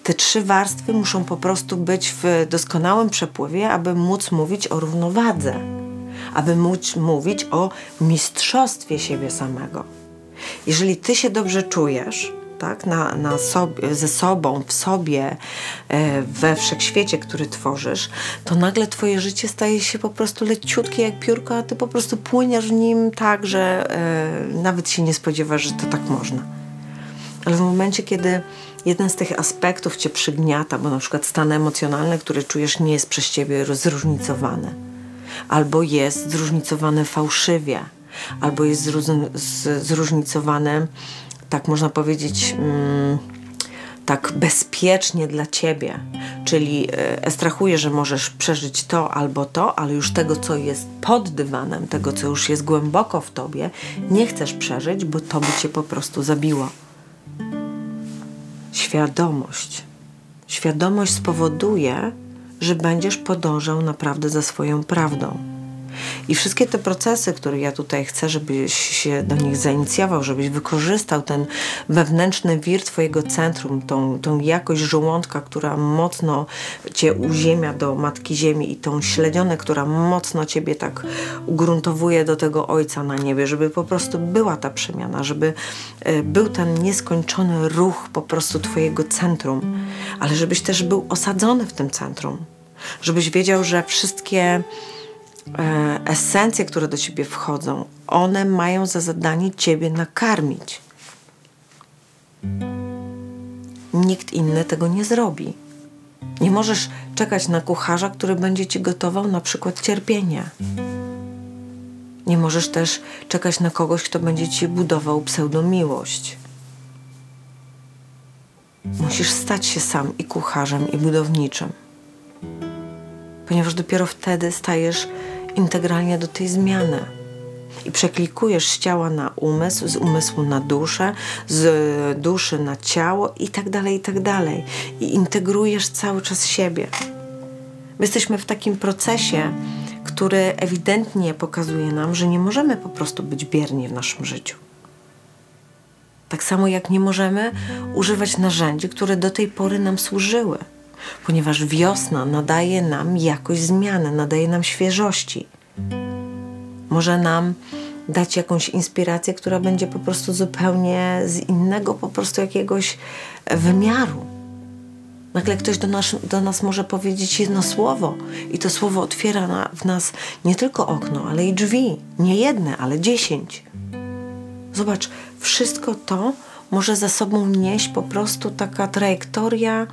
B: Te trzy warstwy muszą po prostu być w doskonałym przepływie, aby móc mówić o równowadze. aby móc mówić o mistrzostwie siebie samego. Jeżeli ty się dobrze czujesz, tak, na, na sobie, ze sobą, w sobie, e, we wszechświecie, który tworzysz, to nagle twoje życie staje się po prostu leciutkie jak piórko, a ty po prostu płyniesz w nim tak, że e, nawet się nie spodziewasz, że to tak można. Ale w momencie, kiedy jeden z tych aspektów cię przygniata, bo na przykład stan emocjonalny, który czujesz, nie jest przez ciebie zróżnicowany, albo jest zróżnicowany fałszywie, albo jest zróżnicowany tak można powiedzieć, mm, tak bezpiecznie dla ciebie. Czyli e, estrachuje, że możesz przeżyć to albo to, ale już tego, co jest pod dywanem, tego, co już jest głęboko w tobie, nie chcesz przeżyć, bo to by cię po prostu zabiło. Świadomość. Świadomość spowoduje, że będziesz podążał naprawdę za swoją prawdą i wszystkie te procesy, które ja tutaj chcę, żebyś się do nich zainicjował, żebyś wykorzystał ten wewnętrzny wir Twojego centrum, tą, tą jakość żołądka, która mocno Cię uziemia do Matki Ziemi i tą śledzionę, która mocno Ciebie tak ugruntowuje do tego Ojca na niebie, żeby po prostu była ta przemiana, żeby e, był ten nieskończony ruch po prostu Twojego centrum, ale żebyś też był osadzony w tym centrum, żebyś wiedział, że wszystkie esencje, które do ciebie wchodzą, one mają za zadanie ciebie nakarmić. Nikt inny tego nie zrobi. Nie możesz czekać na kucharza, który będzie ci gotował na przykład cierpienie. Nie możesz też czekać na kogoś, kto będzie ci budował pseudomiłość. Musisz stać się sam i kucharzem, i budowniczym. Ponieważ dopiero wtedy stajesz integralnie do tej zmiany. I przeklikujesz z ciała na umysł, z umysłu na duszę, z duszy na ciało i tak dalej, i tak dalej. I integrujesz cały czas siebie. My jesteśmy w takim procesie, który ewidentnie pokazuje nam, że nie możemy po prostu być bierni w naszym życiu. Tak samo jak nie możemy używać narzędzi, które do tej pory nam służyły ponieważ wiosna nadaje nam jakoś zmiany, nadaje nam świeżości. Może nam dać jakąś inspirację, która będzie po prostu zupełnie z innego, po prostu jakiegoś wymiaru. Nagle ktoś do nas, do nas może powiedzieć jedno słowo, i to słowo otwiera na, w nas nie tylko okno, ale i drzwi. Nie jedne, ale dziesięć. Zobacz, wszystko to może za sobą nieść po prostu taka trajektoria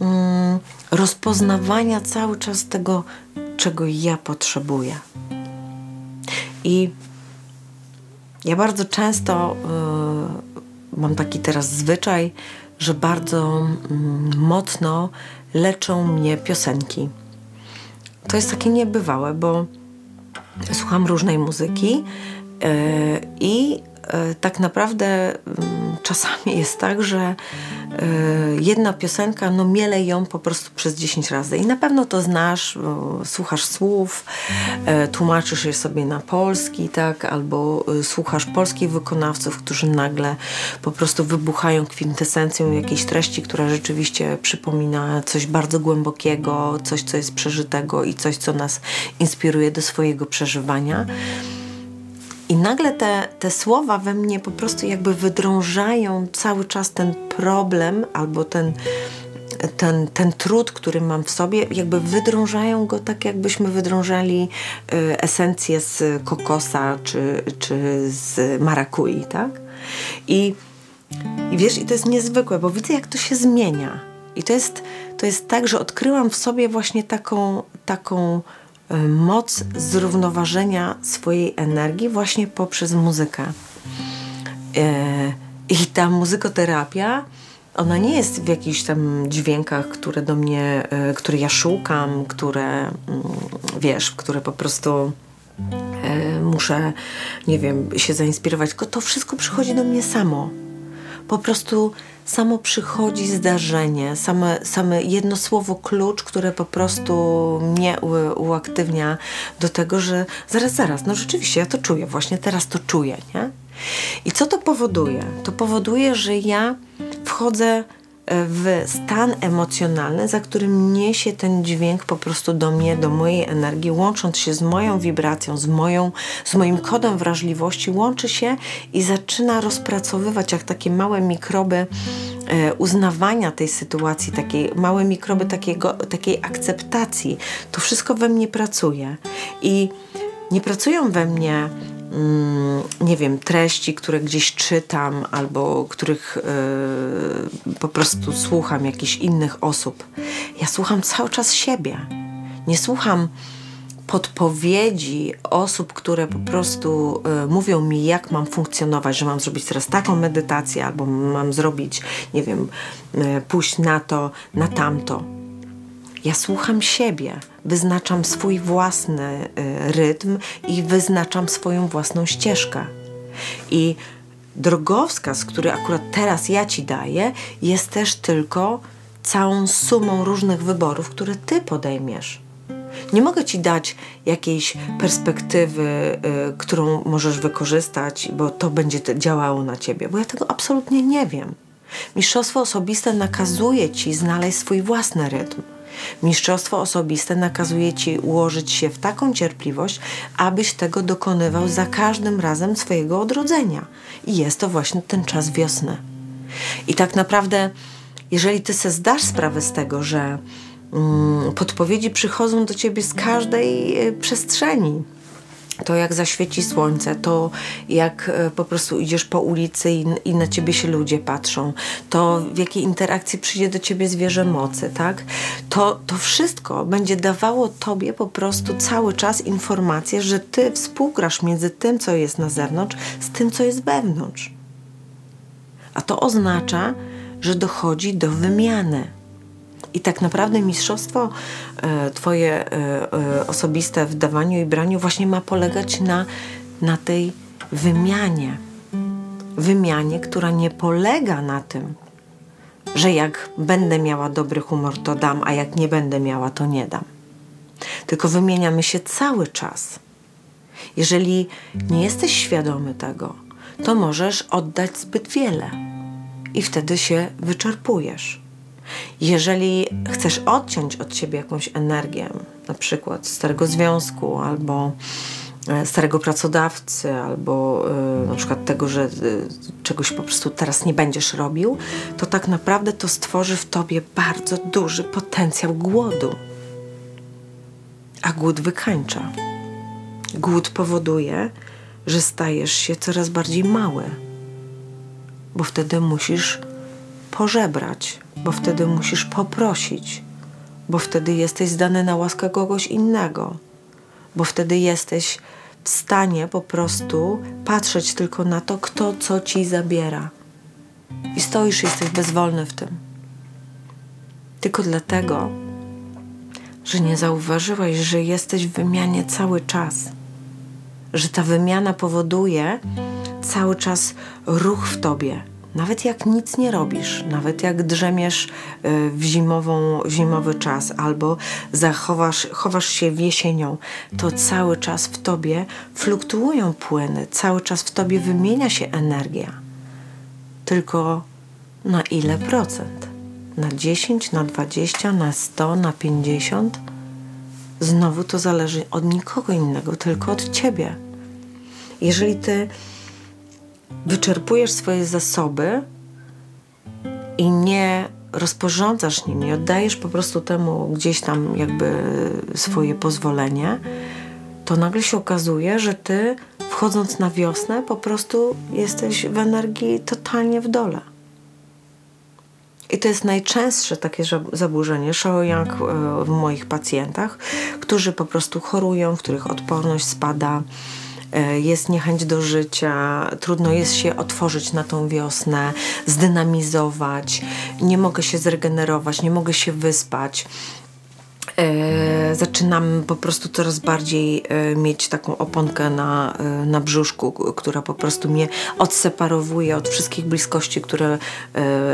B: mm, rozpoznawania cały czas tego, czego ja potrzebuję. I ja bardzo często y, mam taki teraz zwyczaj, że bardzo y, mocno leczą mnie piosenki. To jest takie niebywałe, bo słucham różnej muzyki y, i tak naprawdę mm, czasami jest tak, że Y, jedna piosenka, no miele ją po prostu przez 10 razy. I na pewno to znasz, słuchasz słów, y, tłumaczysz je sobie na polski, tak, albo słuchasz polskich wykonawców, którzy nagle po prostu wybuchają kwintesencją jakiejś treści, która rzeczywiście przypomina coś bardzo głębokiego, coś, co jest przeżytego i coś, co nas inspiruje do swojego przeżywania. I nagle te, te słowa we mnie po prostu jakby wydrążają cały czas ten problem albo ten, ten, ten trud, który mam w sobie, jakby wydrążają go tak, jakbyśmy wydrążali y, esencję z kokosa czy, czy z marakui, tak? I, I wiesz, i to jest niezwykłe, bo widzę, jak to się zmienia. I to jest, to jest tak, że odkryłam w sobie właśnie taką, taką moc zrównoważenia swojej energii właśnie poprzez muzykę. Y, I ta muzykoterapia, ona nie jest w jakichś tam dźwiękach, które do mnie, y, które ja szukam, które, mm, wiesz, które po prostu muszę, nie wiem, się zainspirować, tylko to wszystko przychodzi do mnie samo. Po prostu samo przychodzi zdarzenie, same, same jedno słowo klucz, które po prostu mnie u, uaktywnia do tego, że zaraz, zaraz, no rzeczywiście ja to czuję, właśnie teraz to czuję, nie? I co to powoduje? To powoduje, że ja wchodzę w stan emocjonalny, za którym niesie ten dźwięk po prostu do mnie, do mojej energii, łącząc się z moją wibracją, z, moją, z moim kodem wrażliwości, łączy się i zaczyna rozpracowywać jak takie małe mikroby e, uznawania tej sytuacji, takie małe mikroby takiego, takiej akceptacji. To wszystko we mnie pracuje i nie pracują we mnie nie wiem, treści, które gdzieś czytam albo których yy, po prostu słucham jakichś innych osób. Ja słucham cały czas siebie. Nie słucham podpowiedzi osób, które po prostu y, mówią mi, jak mam funkcjonować, że mam zrobić teraz taką medytację, albo mam zrobić, nie wiem, y, pójść na to, na tamto. Ja słucham siebie, wyznaczam swój własny y, rytm i wyznaczam swoją własną ścieżkę. I drogowskaz, który akurat teraz ja ci daję, jest też tylko całą sumą różnych wyborów, które ty podejmiesz. Nie mogę ci dać jakiejś perspektywy, y, którą możesz wykorzystać, bo to będzie działało na ciebie, bo ja tego absolutnie nie wiem. Mistrzostwo osobiste nakazuje ci znaleźć swój własny rytm. Mistrzostwo osobiste nakazuje ci ułożyć się w taką cierpliwość, abyś tego dokonywał za każdym razem swojego odrodzenia. I jest to właśnie ten czas wiosny. I tak naprawdę, jeżeli ty sobie zdasz sprawę z tego, że mm, podpowiedzi przychodzą do ciebie z każdej y, przestrzeni, to jak zaświeci słońce, to jak e, po prostu idziesz po ulicy i, na ciebie się ludzie patrzą, to w jakiej interakcji przyjdzie do ciebie zwierzę mocy, tak? To, to wszystko będzie dawało tobie po prostu cały czas informację, że ty współgrasz między tym, co jest na zewnątrz, z tym, co jest wewnątrz. A to oznacza, że dochodzi do wymiany i tak naprawdę mistrzostwo e, Twoje e, e, osobiste w dawaniu i braniu właśnie ma polegać na, na tej wymianie. Wymianie, która nie polega na tym, że jak będę miała dobry humor, to dam, a jak nie będę miała, to nie dam. Tylko wymieniamy się cały czas. Jeżeli nie jesteś świadomy tego, to możesz oddać zbyt wiele i wtedy się wyczerpujesz. Jeżeli chcesz odciąć od siebie jakąś energię, na przykład starego związku albo e, starego pracodawcy, albo y, na przykład tego, że y, czegoś po prostu teraz nie będziesz robił, to tak naprawdę to stworzy w tobie bardzo duży potencjał głodu. A głód wykańcza. Głód powoduje, że stajesz się coraz bardziej mały, bo wtedy musisz pożebrać, bo wtedy musisz poprosić, bo wtedy jesteś zdany na łaskę kogoś innego, bo wtedy jesteś w stanie po prostu patrzeć tylko na to, kto co ci zabiera. I stoisz, jesteś bezwolny w tym. Tylko dlatego, że nie zauważyłeś, że jesteś w wymianie cały czas. Że ta wymiana powoduje cały czas ruch w tobie nawet jak nic nie robisz, nawet jak drzemiesz y, w, zimową, zimowy czas albo zachowasz, chowasz się w jesienią, to cały czas w tobie fluktuują płyny, cały czas w tobie wymienia się energia. Tylko na ile procent? Na 10, na 20, na 100, na 50? Znowu to zależy od nikogo innego, tylko od ciebie. Jeżeli ty wyczerpujesz swoje zasoby i nie rozporządzasz nimi, oddajesz po prostu temu gdzieś tam jakby swoje pozwolenie, to nagle się okazuje, że ty wchodząc na wiosnę po prostu jesteś w energii totalnie w dole. I to jest najczęstsze takie zaburzenie Shaoyang e, w moich pacjentach, którzy po prostu chorują, w których odporność spada, jest niechęć do życia, trudno jest się otworzyć na tą wiosnę, zdynamizować, nie mogę się zregenerować, nie mogę się wyspać. E, zaczynam po prostu coraz bardziej e, mieć taką oponkę na, e, na brzuszku, która po prostu mnie odseparowuje od wszystkich bliskości, które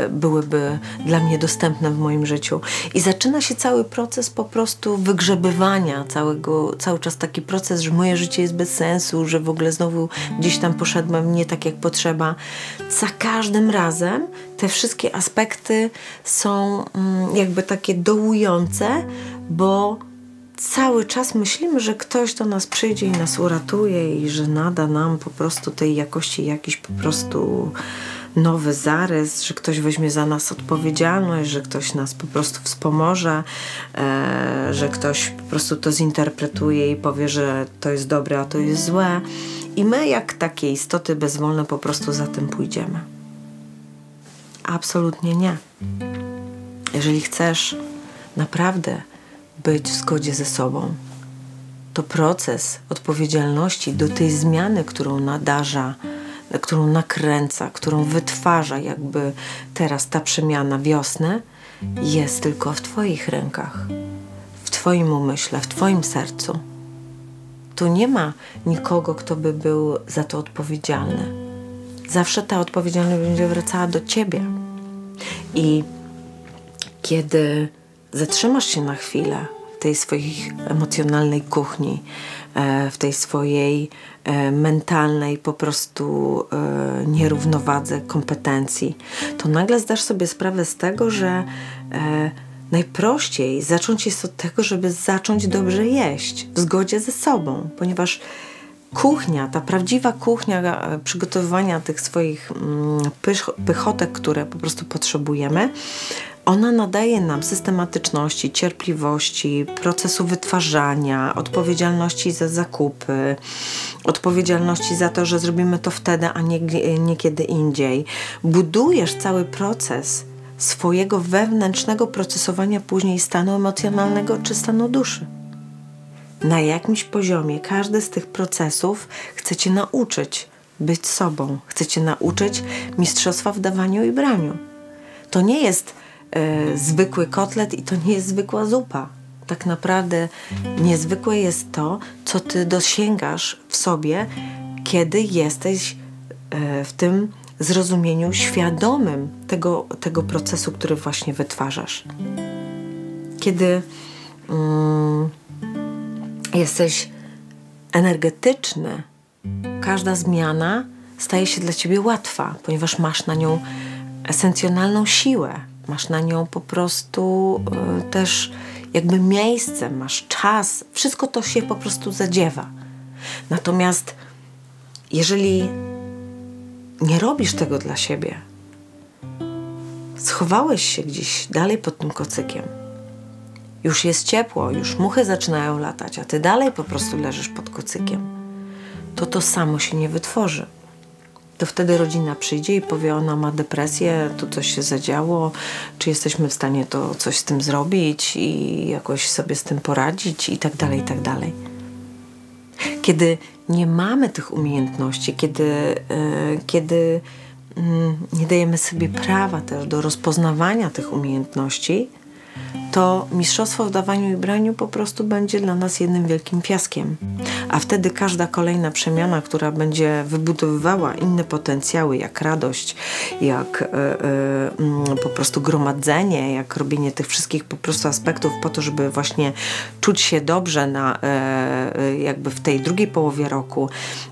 B: byłyby dla mnie dostępne w moim życiu. I zaczyna się cały proces po prostu wygrzebywania całego, cały czas taki proces, że moje życie jest bez sensu, że w ogóle znowu gdzieś tam poszedłem nie tak jak potrzeba. Za każdym razem te wszystkie aspekty są mm, jakby takie dołujące, bo cały czas myślimy, że ktoś do nas przyjdzie i nas uratuje i że nada nam po prostu tej jakości jakiś po prostu nowy zarys, że ktoś weźmie za nas odpowiedzialność, że ktoś nas po prostu wspomoże, e, że ktoś po prostu to zinterpretuje i powie, że to jest dobre, a to jest złe. I my, jak takie istoty bezwolne, po prostu za tym pójdziemy. Absolutnie nie. Jeżeli chcesz naprawdę być w zgodzie ze sobą, to proces odpowiedzialności do tej zmiany, którą nadarza, którą nakręca, którą wytwarza jakby teraz ta przemiana wiosny, jest tylko w Twoich rękach, w Twoim umyśle, w Twoim sercu. Tu nie ma nikogo, kto by był za to odpowiedzialny. Zawsze ta odpowiedzialność będzie wracała do Ciebie. I kiedy zatrzymasz się na chwilę w tej swojej emocjonalnej kuchni, e, w tej swojej e, mentalnej po prostu e, nierównowadze kompetencji, to nagle zdasz sobie sprawę z tego, że najprościej zacząć jest od tego, żeby zacząć dobrze jeść w zgodzie ze sobą, ponieważ kuchnia, ta prawdziwa kuchnia przygotowywania tych swoich mm, pychotek, które po prostu potrzebujemy, ona nadaje nam systematyczności, cierpliwości, procesu wytwarzania, odpowiedzialności za zakupy, odpowiedzialności za to, że zrobimy to wtedy, a nie, kiedy indziej. Budujesz cały proces swojego wewnętrznego procesowania później stanu emocjonalnego czy stanu duszy. Na jakimś poziomie każdy z tych procesów chce cię nauczyć być sobą, chce cię nauczyć mistrzostwa w dawaniu i braniu. To nie jest E, zwykły kotlet i to nie jest zwykła zupa. Tak naprawdę niezwykłe jest to, co ty dosięgasz w sobie, kiedy jesteś e, w tym zrozumieniu świadomym tego, tego procesu, który właśnie wytwarzasz. Kiedy mm, jesteś energetyczny, każda zmiana staje się dla ciebie łatwa, ponieważ masz na nią esencjonalną siłę masz na nią po prostu y, też jakby miejsce, masz czas, wszystko to się po prostu zadziewa. Natomiast jeżeli nie robisz tego dla siebie, schowałeś się gdzieś dalej pod tym kocykiem, już jest ciepło, już muchy zaczynają latać, a ty dalej po prostu leżysz pod kocykiem, to to samo się nie wytworzy to wtedy rodzina przyjdzie i powie, ona ma depresję, tu coś się zadziało, czy jesteśmy w stanie to coś z tym zrobić i jakoś sobie z tym poradzić i tak dalej, i tak dalej. Kiedy nie mamy tych umiejętności, kiedy, yy, kiedy yy, nie dajemy sobie prawa też do rozpoznawania tych umiejętności, to mistrzostwo w dawaniu i braniu po prostu będzie dla nas jednym wielkim fiaskiem. A wtedy każda kolejna przemiana, która będzie wybudowywała inne potencjały, jak radość, jak e, mm, po prostu gromadzenie, jak robienie tych wszystkich po prostu aspektów po to, żeby właśnie czuć się dobrze na, e, jakby w tej drugiej połowie roku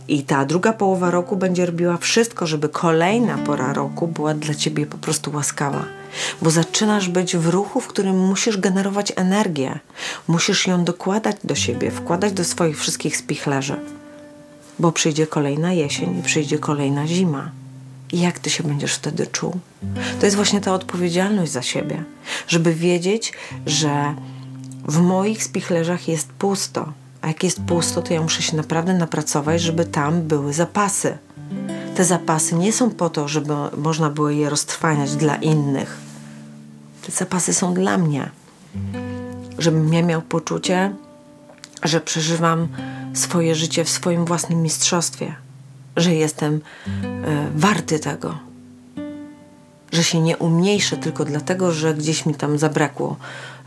B: i ta druga połowa roku będzie robiła wszystko, żeby kolejna pora roku była dla Ciebie po prostu łaskawa bo zaczynasz być w ruchu, w którym musisz generować energię, musisz ją dokładać do siebie, wkładać do swoich wszystkich spichlerzy, bo przyjdzie kolejna jesień i przyjdzie kolejna zima. I jak ty się będziesz wtedy czuł? To jest właśnie ta odpowiedzialność za siebie, żeby wiedzieć, że w moich spichlerzach jest pusto. A jak jest pusto, to ja muszę się naprawdę napracować, żeby tam były zapasy te zapasy nie są po to, żeby można było je roztrwaniać dla innych. Te zapasy są dla mnie. Żebym ja miał poczucie, że przeżywam swoje życie w swoim własnym mistrzostwie, że jestem y, warty tego, że się nie umniejszę tylko dlatego, że gdzieś mi tam zabrakło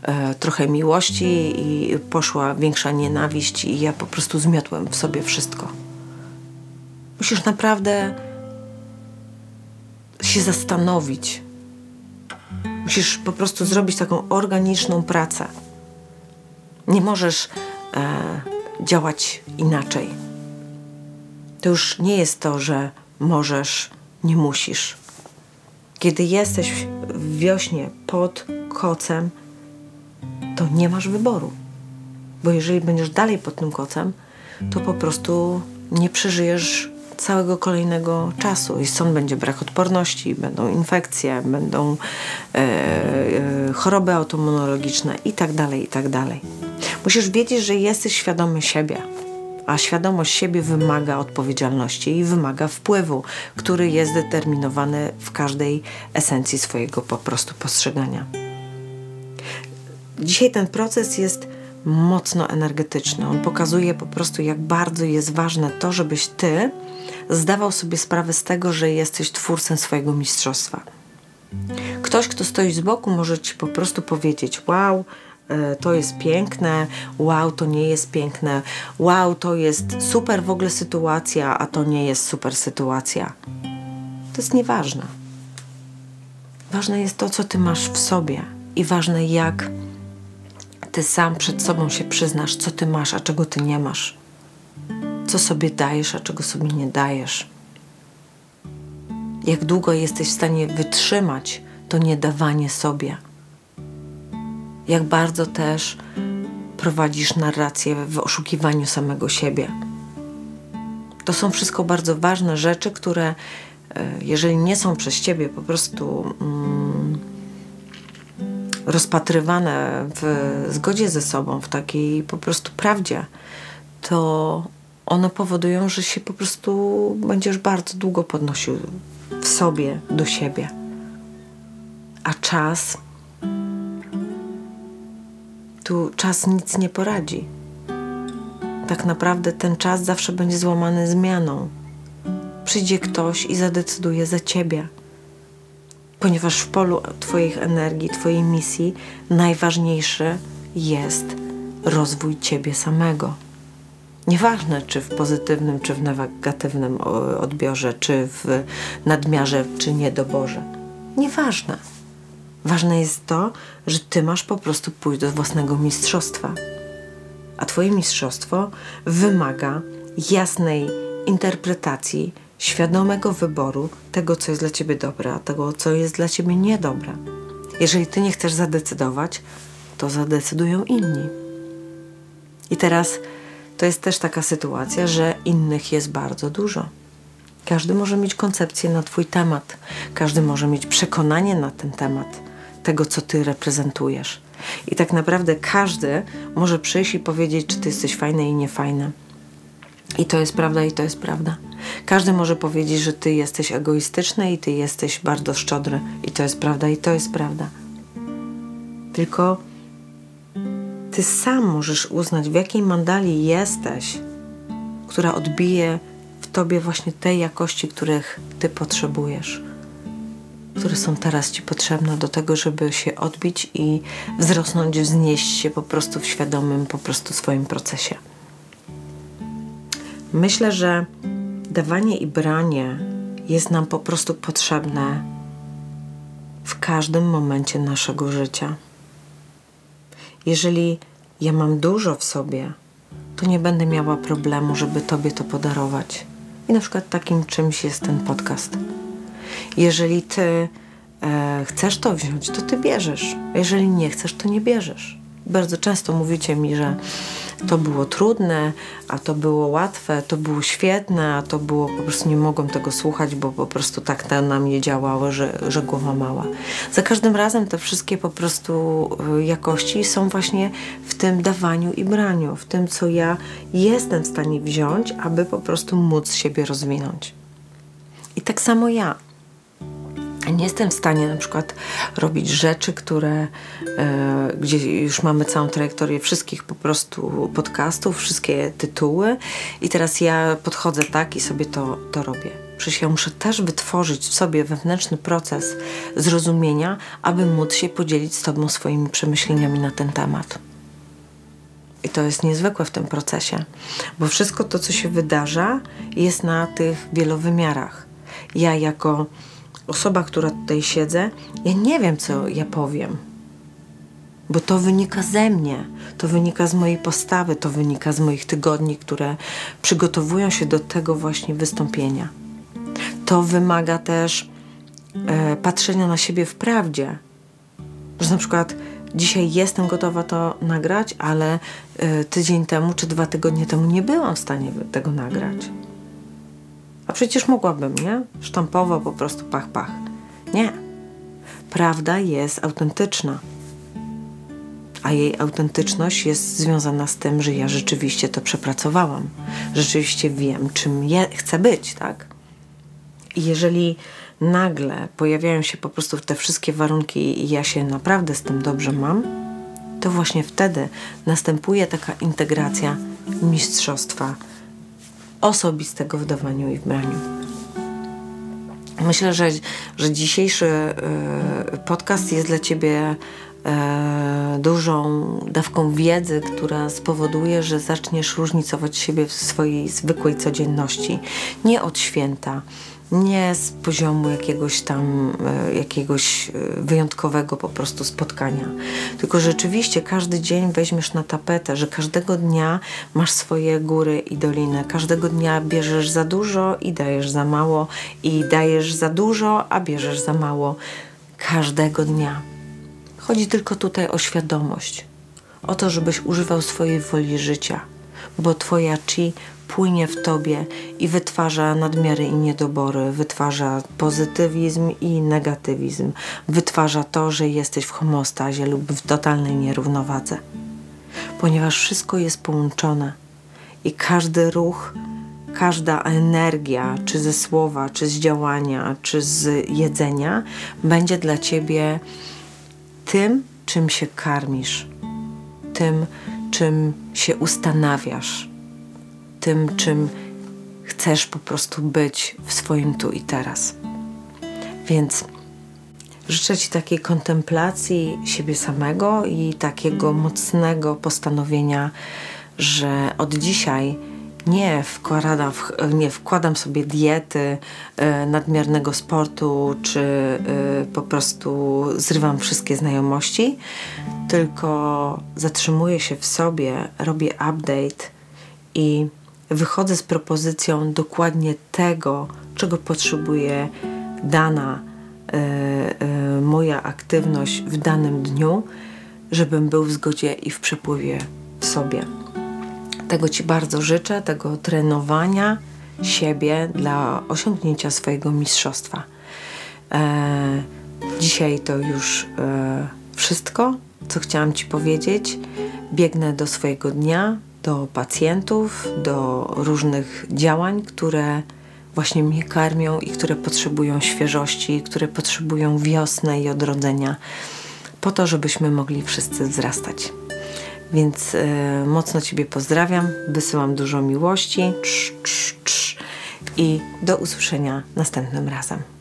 B: e, trochę miłości i poszła większa nienawiść i ja po prostu zmiotłem w sobie wszystko. Musisz naprawdę się zastanowić. Musisz po prostu zrobić taką organiczną pracę. Nie możesz e, działać inaczej. To już nie jest to, że możesz, nie musisz. Kiedy jesteś w wiośnie pod kocem, to nie masz wyboru. Bo jeżeli będziesz dalej pod tym kocem, to po prostu nie przeżyjesz całego kolejnego czasu i stąd będzie brak odporności, będą infekcje, będą e, e, choroby autoimmunologiczne tak tak dalej. Musisz wiedzieć, że jesteś świadomy siebie, a świadomość siebie wymaga odpowiedzialności i wymaga wpływu, który jest determinowany w każdej esencji swojego po prostu postrzegania. Dzisiaj ten proces jest mocno energetyczny. On pokazuje po prostu, jak bardzo jest ważne to, żebyś ty zdawał sobie sprawę z tego, że jesteś twórcą swojego mistrzostwa. Ktoś, kto stoi z boku, może ci po prostu powiedzieć: Wow, e, to jest piękne, wow, to nie jest piękne, wow, to jest super w ogóle sytuacja, a to nie jest super sytuacja. To jest nieważne. Ważne jest to, co ty masz w sobie i ważne, jak ty sam przed sobą się przyznasz, co ty masz, a czego ty nie masz co sobie dajesz, a czego sobie nie dajesz. Jak długo jesteś w stanie wytrzymać to niedawanie sobie. Jak bardzo też prowadzisz narrację w oszukiwaniu samego siebie. To są wszystko bardzo ważne rzeczy, które, e, jeżeli nie są przez ciebie po prostu mm, rozpatrywane w zgodzie ze sobą, w takiej po prostu prawdzie, to one powodują, że się po prostu będziesz bardzo długo podnosił w sobie do siebie. A czas, tu czas nic nie poradzi. Tak naprawdę ten czas zawsze będzie złamany zmianą. Przyjdzie ktoś i zadecyduje za ciebie. Ponieważ w polu Twoich energii, Twojej misji najważniejszy jest rozwój Ciebie samego. Nieważne, czy w pozytywnym, czy w negatywnym odbiorze, czy w nadmiarze, czy niedoborze. Nieważne. Ważne jest to, że ty masz po prostu pójść do własnego mistrzostwa. A twoje mistrzostwo wymaga jasnej interpretacji, świadomego wyboru tego, co jest dla ciebie dobre, a tego, co jest dla ciebie niedobre. Jeżeli ty nie chcesz zadecydować, to zadecydują inni. I teraz to jest też taka sytuacja, że innych jest bardzo dużo. Każdy może mieć koncepcję na Twój temat, każdy może mieć przekonanie na ten temat, tego co Ty reprezentujesz. I tak naprawdę każdy może przyjść i powiedzieć, czy Ty jesteś fajny i niefajny. I to jest prawda, i to jest prawda. Każdy może powiedzieć, że Ty jesteś egoistyczny i Ty jesteś bardzo szczodry. I to jest prawda, i to jest prawda. Tylko ty sam możesz uznać, w jakiej mandali jesteś, która odbije w tobie właśnie te jakości, których ty potrzebujesz, które są teraz ci potrzebne do tego, żeby się odbić i wzrosnąć, wznieść się po prostu w świadomym, po prostu swoim procesie. Myślę, że dawanie i branie jest nam po prostu potrzebne w każdym momencie naszego życia. Jeżeli ja mam dużo w sobie, to nie będę miała problemu, żeby Tobie to podarować. I na przykład takim czymś jest ten podcast. Jeżeli Ty e, chcesz to wziąć, to Ty bierzesz. A jeżeli nie chcesz, to nie bierzesz. Bardzo często mówicie mi, że to było trudne, a to było łatwe, to było świetne, a to było po prostu nie mogłem tego słuchać, bo po prostu tak na mnie działało, że, że głowa mała. Za każdym razem te wszystkie po prostu y, jakości są właśnie w tym dawaniu i braniu, w tym, co ja jestem w stanie wziąć, aby po prostu móc siebie rozwinąć. I tak samo ja nie jestem w stanie na przykład robić rzeczy, które, e, gdzie już mamy całą trajektorię wszystkich po prostu podcastów, wszystkie tytuły i teraz ja podchodzę tak i sobie to, to robię. Przecież ja muszę też wytworzyć w sobie wewnętrzny proces zrozumienia, aby móc się podzielić z Tobą swoimi przemyśleniami na ten temat. I to jest niezwykłe w tym procesie, bo wszystko to, co się wydarza, jest na tych wielowymiarach. Ja, jako osoba, która tutaj siedzę, ja nie wiem, co ja powiem, bo to wynika ze mnie, to wynika z mojej postawy, to wynika z moich tygodni, które przygotowują się do tego właśnie wystąpienia. To wymaga też e, patrzenia na siebie w prawdzie, że na przykład dzisiaj jestem gotowa to nagrać, ale y, tydzień temu czy dwa tygodnie temu nie byłam w stanie tego nagrać. A przecież mogłabym, nie? Sztampowo po prostu pach, pach. Nie. Prawda jest autentyczna. A jej autentyczność jest związana z tym, że ja rzeczywiście to przepracowałam. Rzeczywiście wiem, czym chcę być, tak? I jeżeli nagle pojawiają się po prostu te wszystkie warunki i ja się naprawdę z tym dobrze mam, to właśnie wtedy następuje taka integracja mistrzostwa osobistego w dawaniu i w braniu. Myślę, że, że dzisiejszy y, podcast jest dla Ciebie y, dużą dawką wiedzy, która spowoduje, że zaczniesz różnicować siebie w swojej zwykłej codzienności. Nie od święta, nie z poziomu jakiegoś tam, e, jakiegoś e, wyjątkowego po prostu spotkania, tylko rzeczywiście każdy dzień weźmiesz na tapetę, że każdego dnia masz swoje góry i doliny, każdego dnia bierzesz za dużo i dajesz za mało. I dajesz za dużo, a bierzesz za mało. Każdego dnia. Chodzi tylko tutaj o świadomość, o to, żebyś używał swojej woli życia, bo twoja chi płynie w tobie i wytwarza nadmiary i niedobory, wytwarza pozytywizm i negatywizm, wytwarza to, że jesteś w homostazie lub w totalnej nierównowadze. Ponieważ wszystko jest połączone i każdy ruch, każda energia, czy ze słowa, czy z działania, czy z jedzenia, będzie dla ciebie tym, czym się karmisz, tym, czym się ustanawiasz tym, czym chcesz po prostu być w swoim tu i teraz. Więc życzę Ci takiej kontemplacji siebie samego i takiego mocnego postanowienia, że od dzisiaj nie wkładam, nie wkładam sobie diety, y, nadmiernego sportu, czy y, po prostu zrywam wszystkie znajomości, tylko zatrzymuję się w sobie, robię update i wychodzę z propozycją dokładnie tego, czego potrzebuje dana y, y, moja aktywność w danym dniu, żebym był w zgodzie i w przepływie w sobie. Tego Ci bardzo życzę, tego trenowania siebie dla osiągnięcia swojego mistrzostwa. E, dzisiaj to już e, wszystko, co chciałam Ci powiedzieć. Biegnę do swojego dnia, do pacjentów, do różnych działań, które właśnie mnie karmią i które potrzebują świeżości, które potrzebują wiosny i odrodzenia, po to, żebyśmy mogli wszyscy wzrastać. Więc y, mocno Ciebie pozdrawiam, wysyłam dużo miłości cz, cz, cz, i do usłyszenia następnym razem.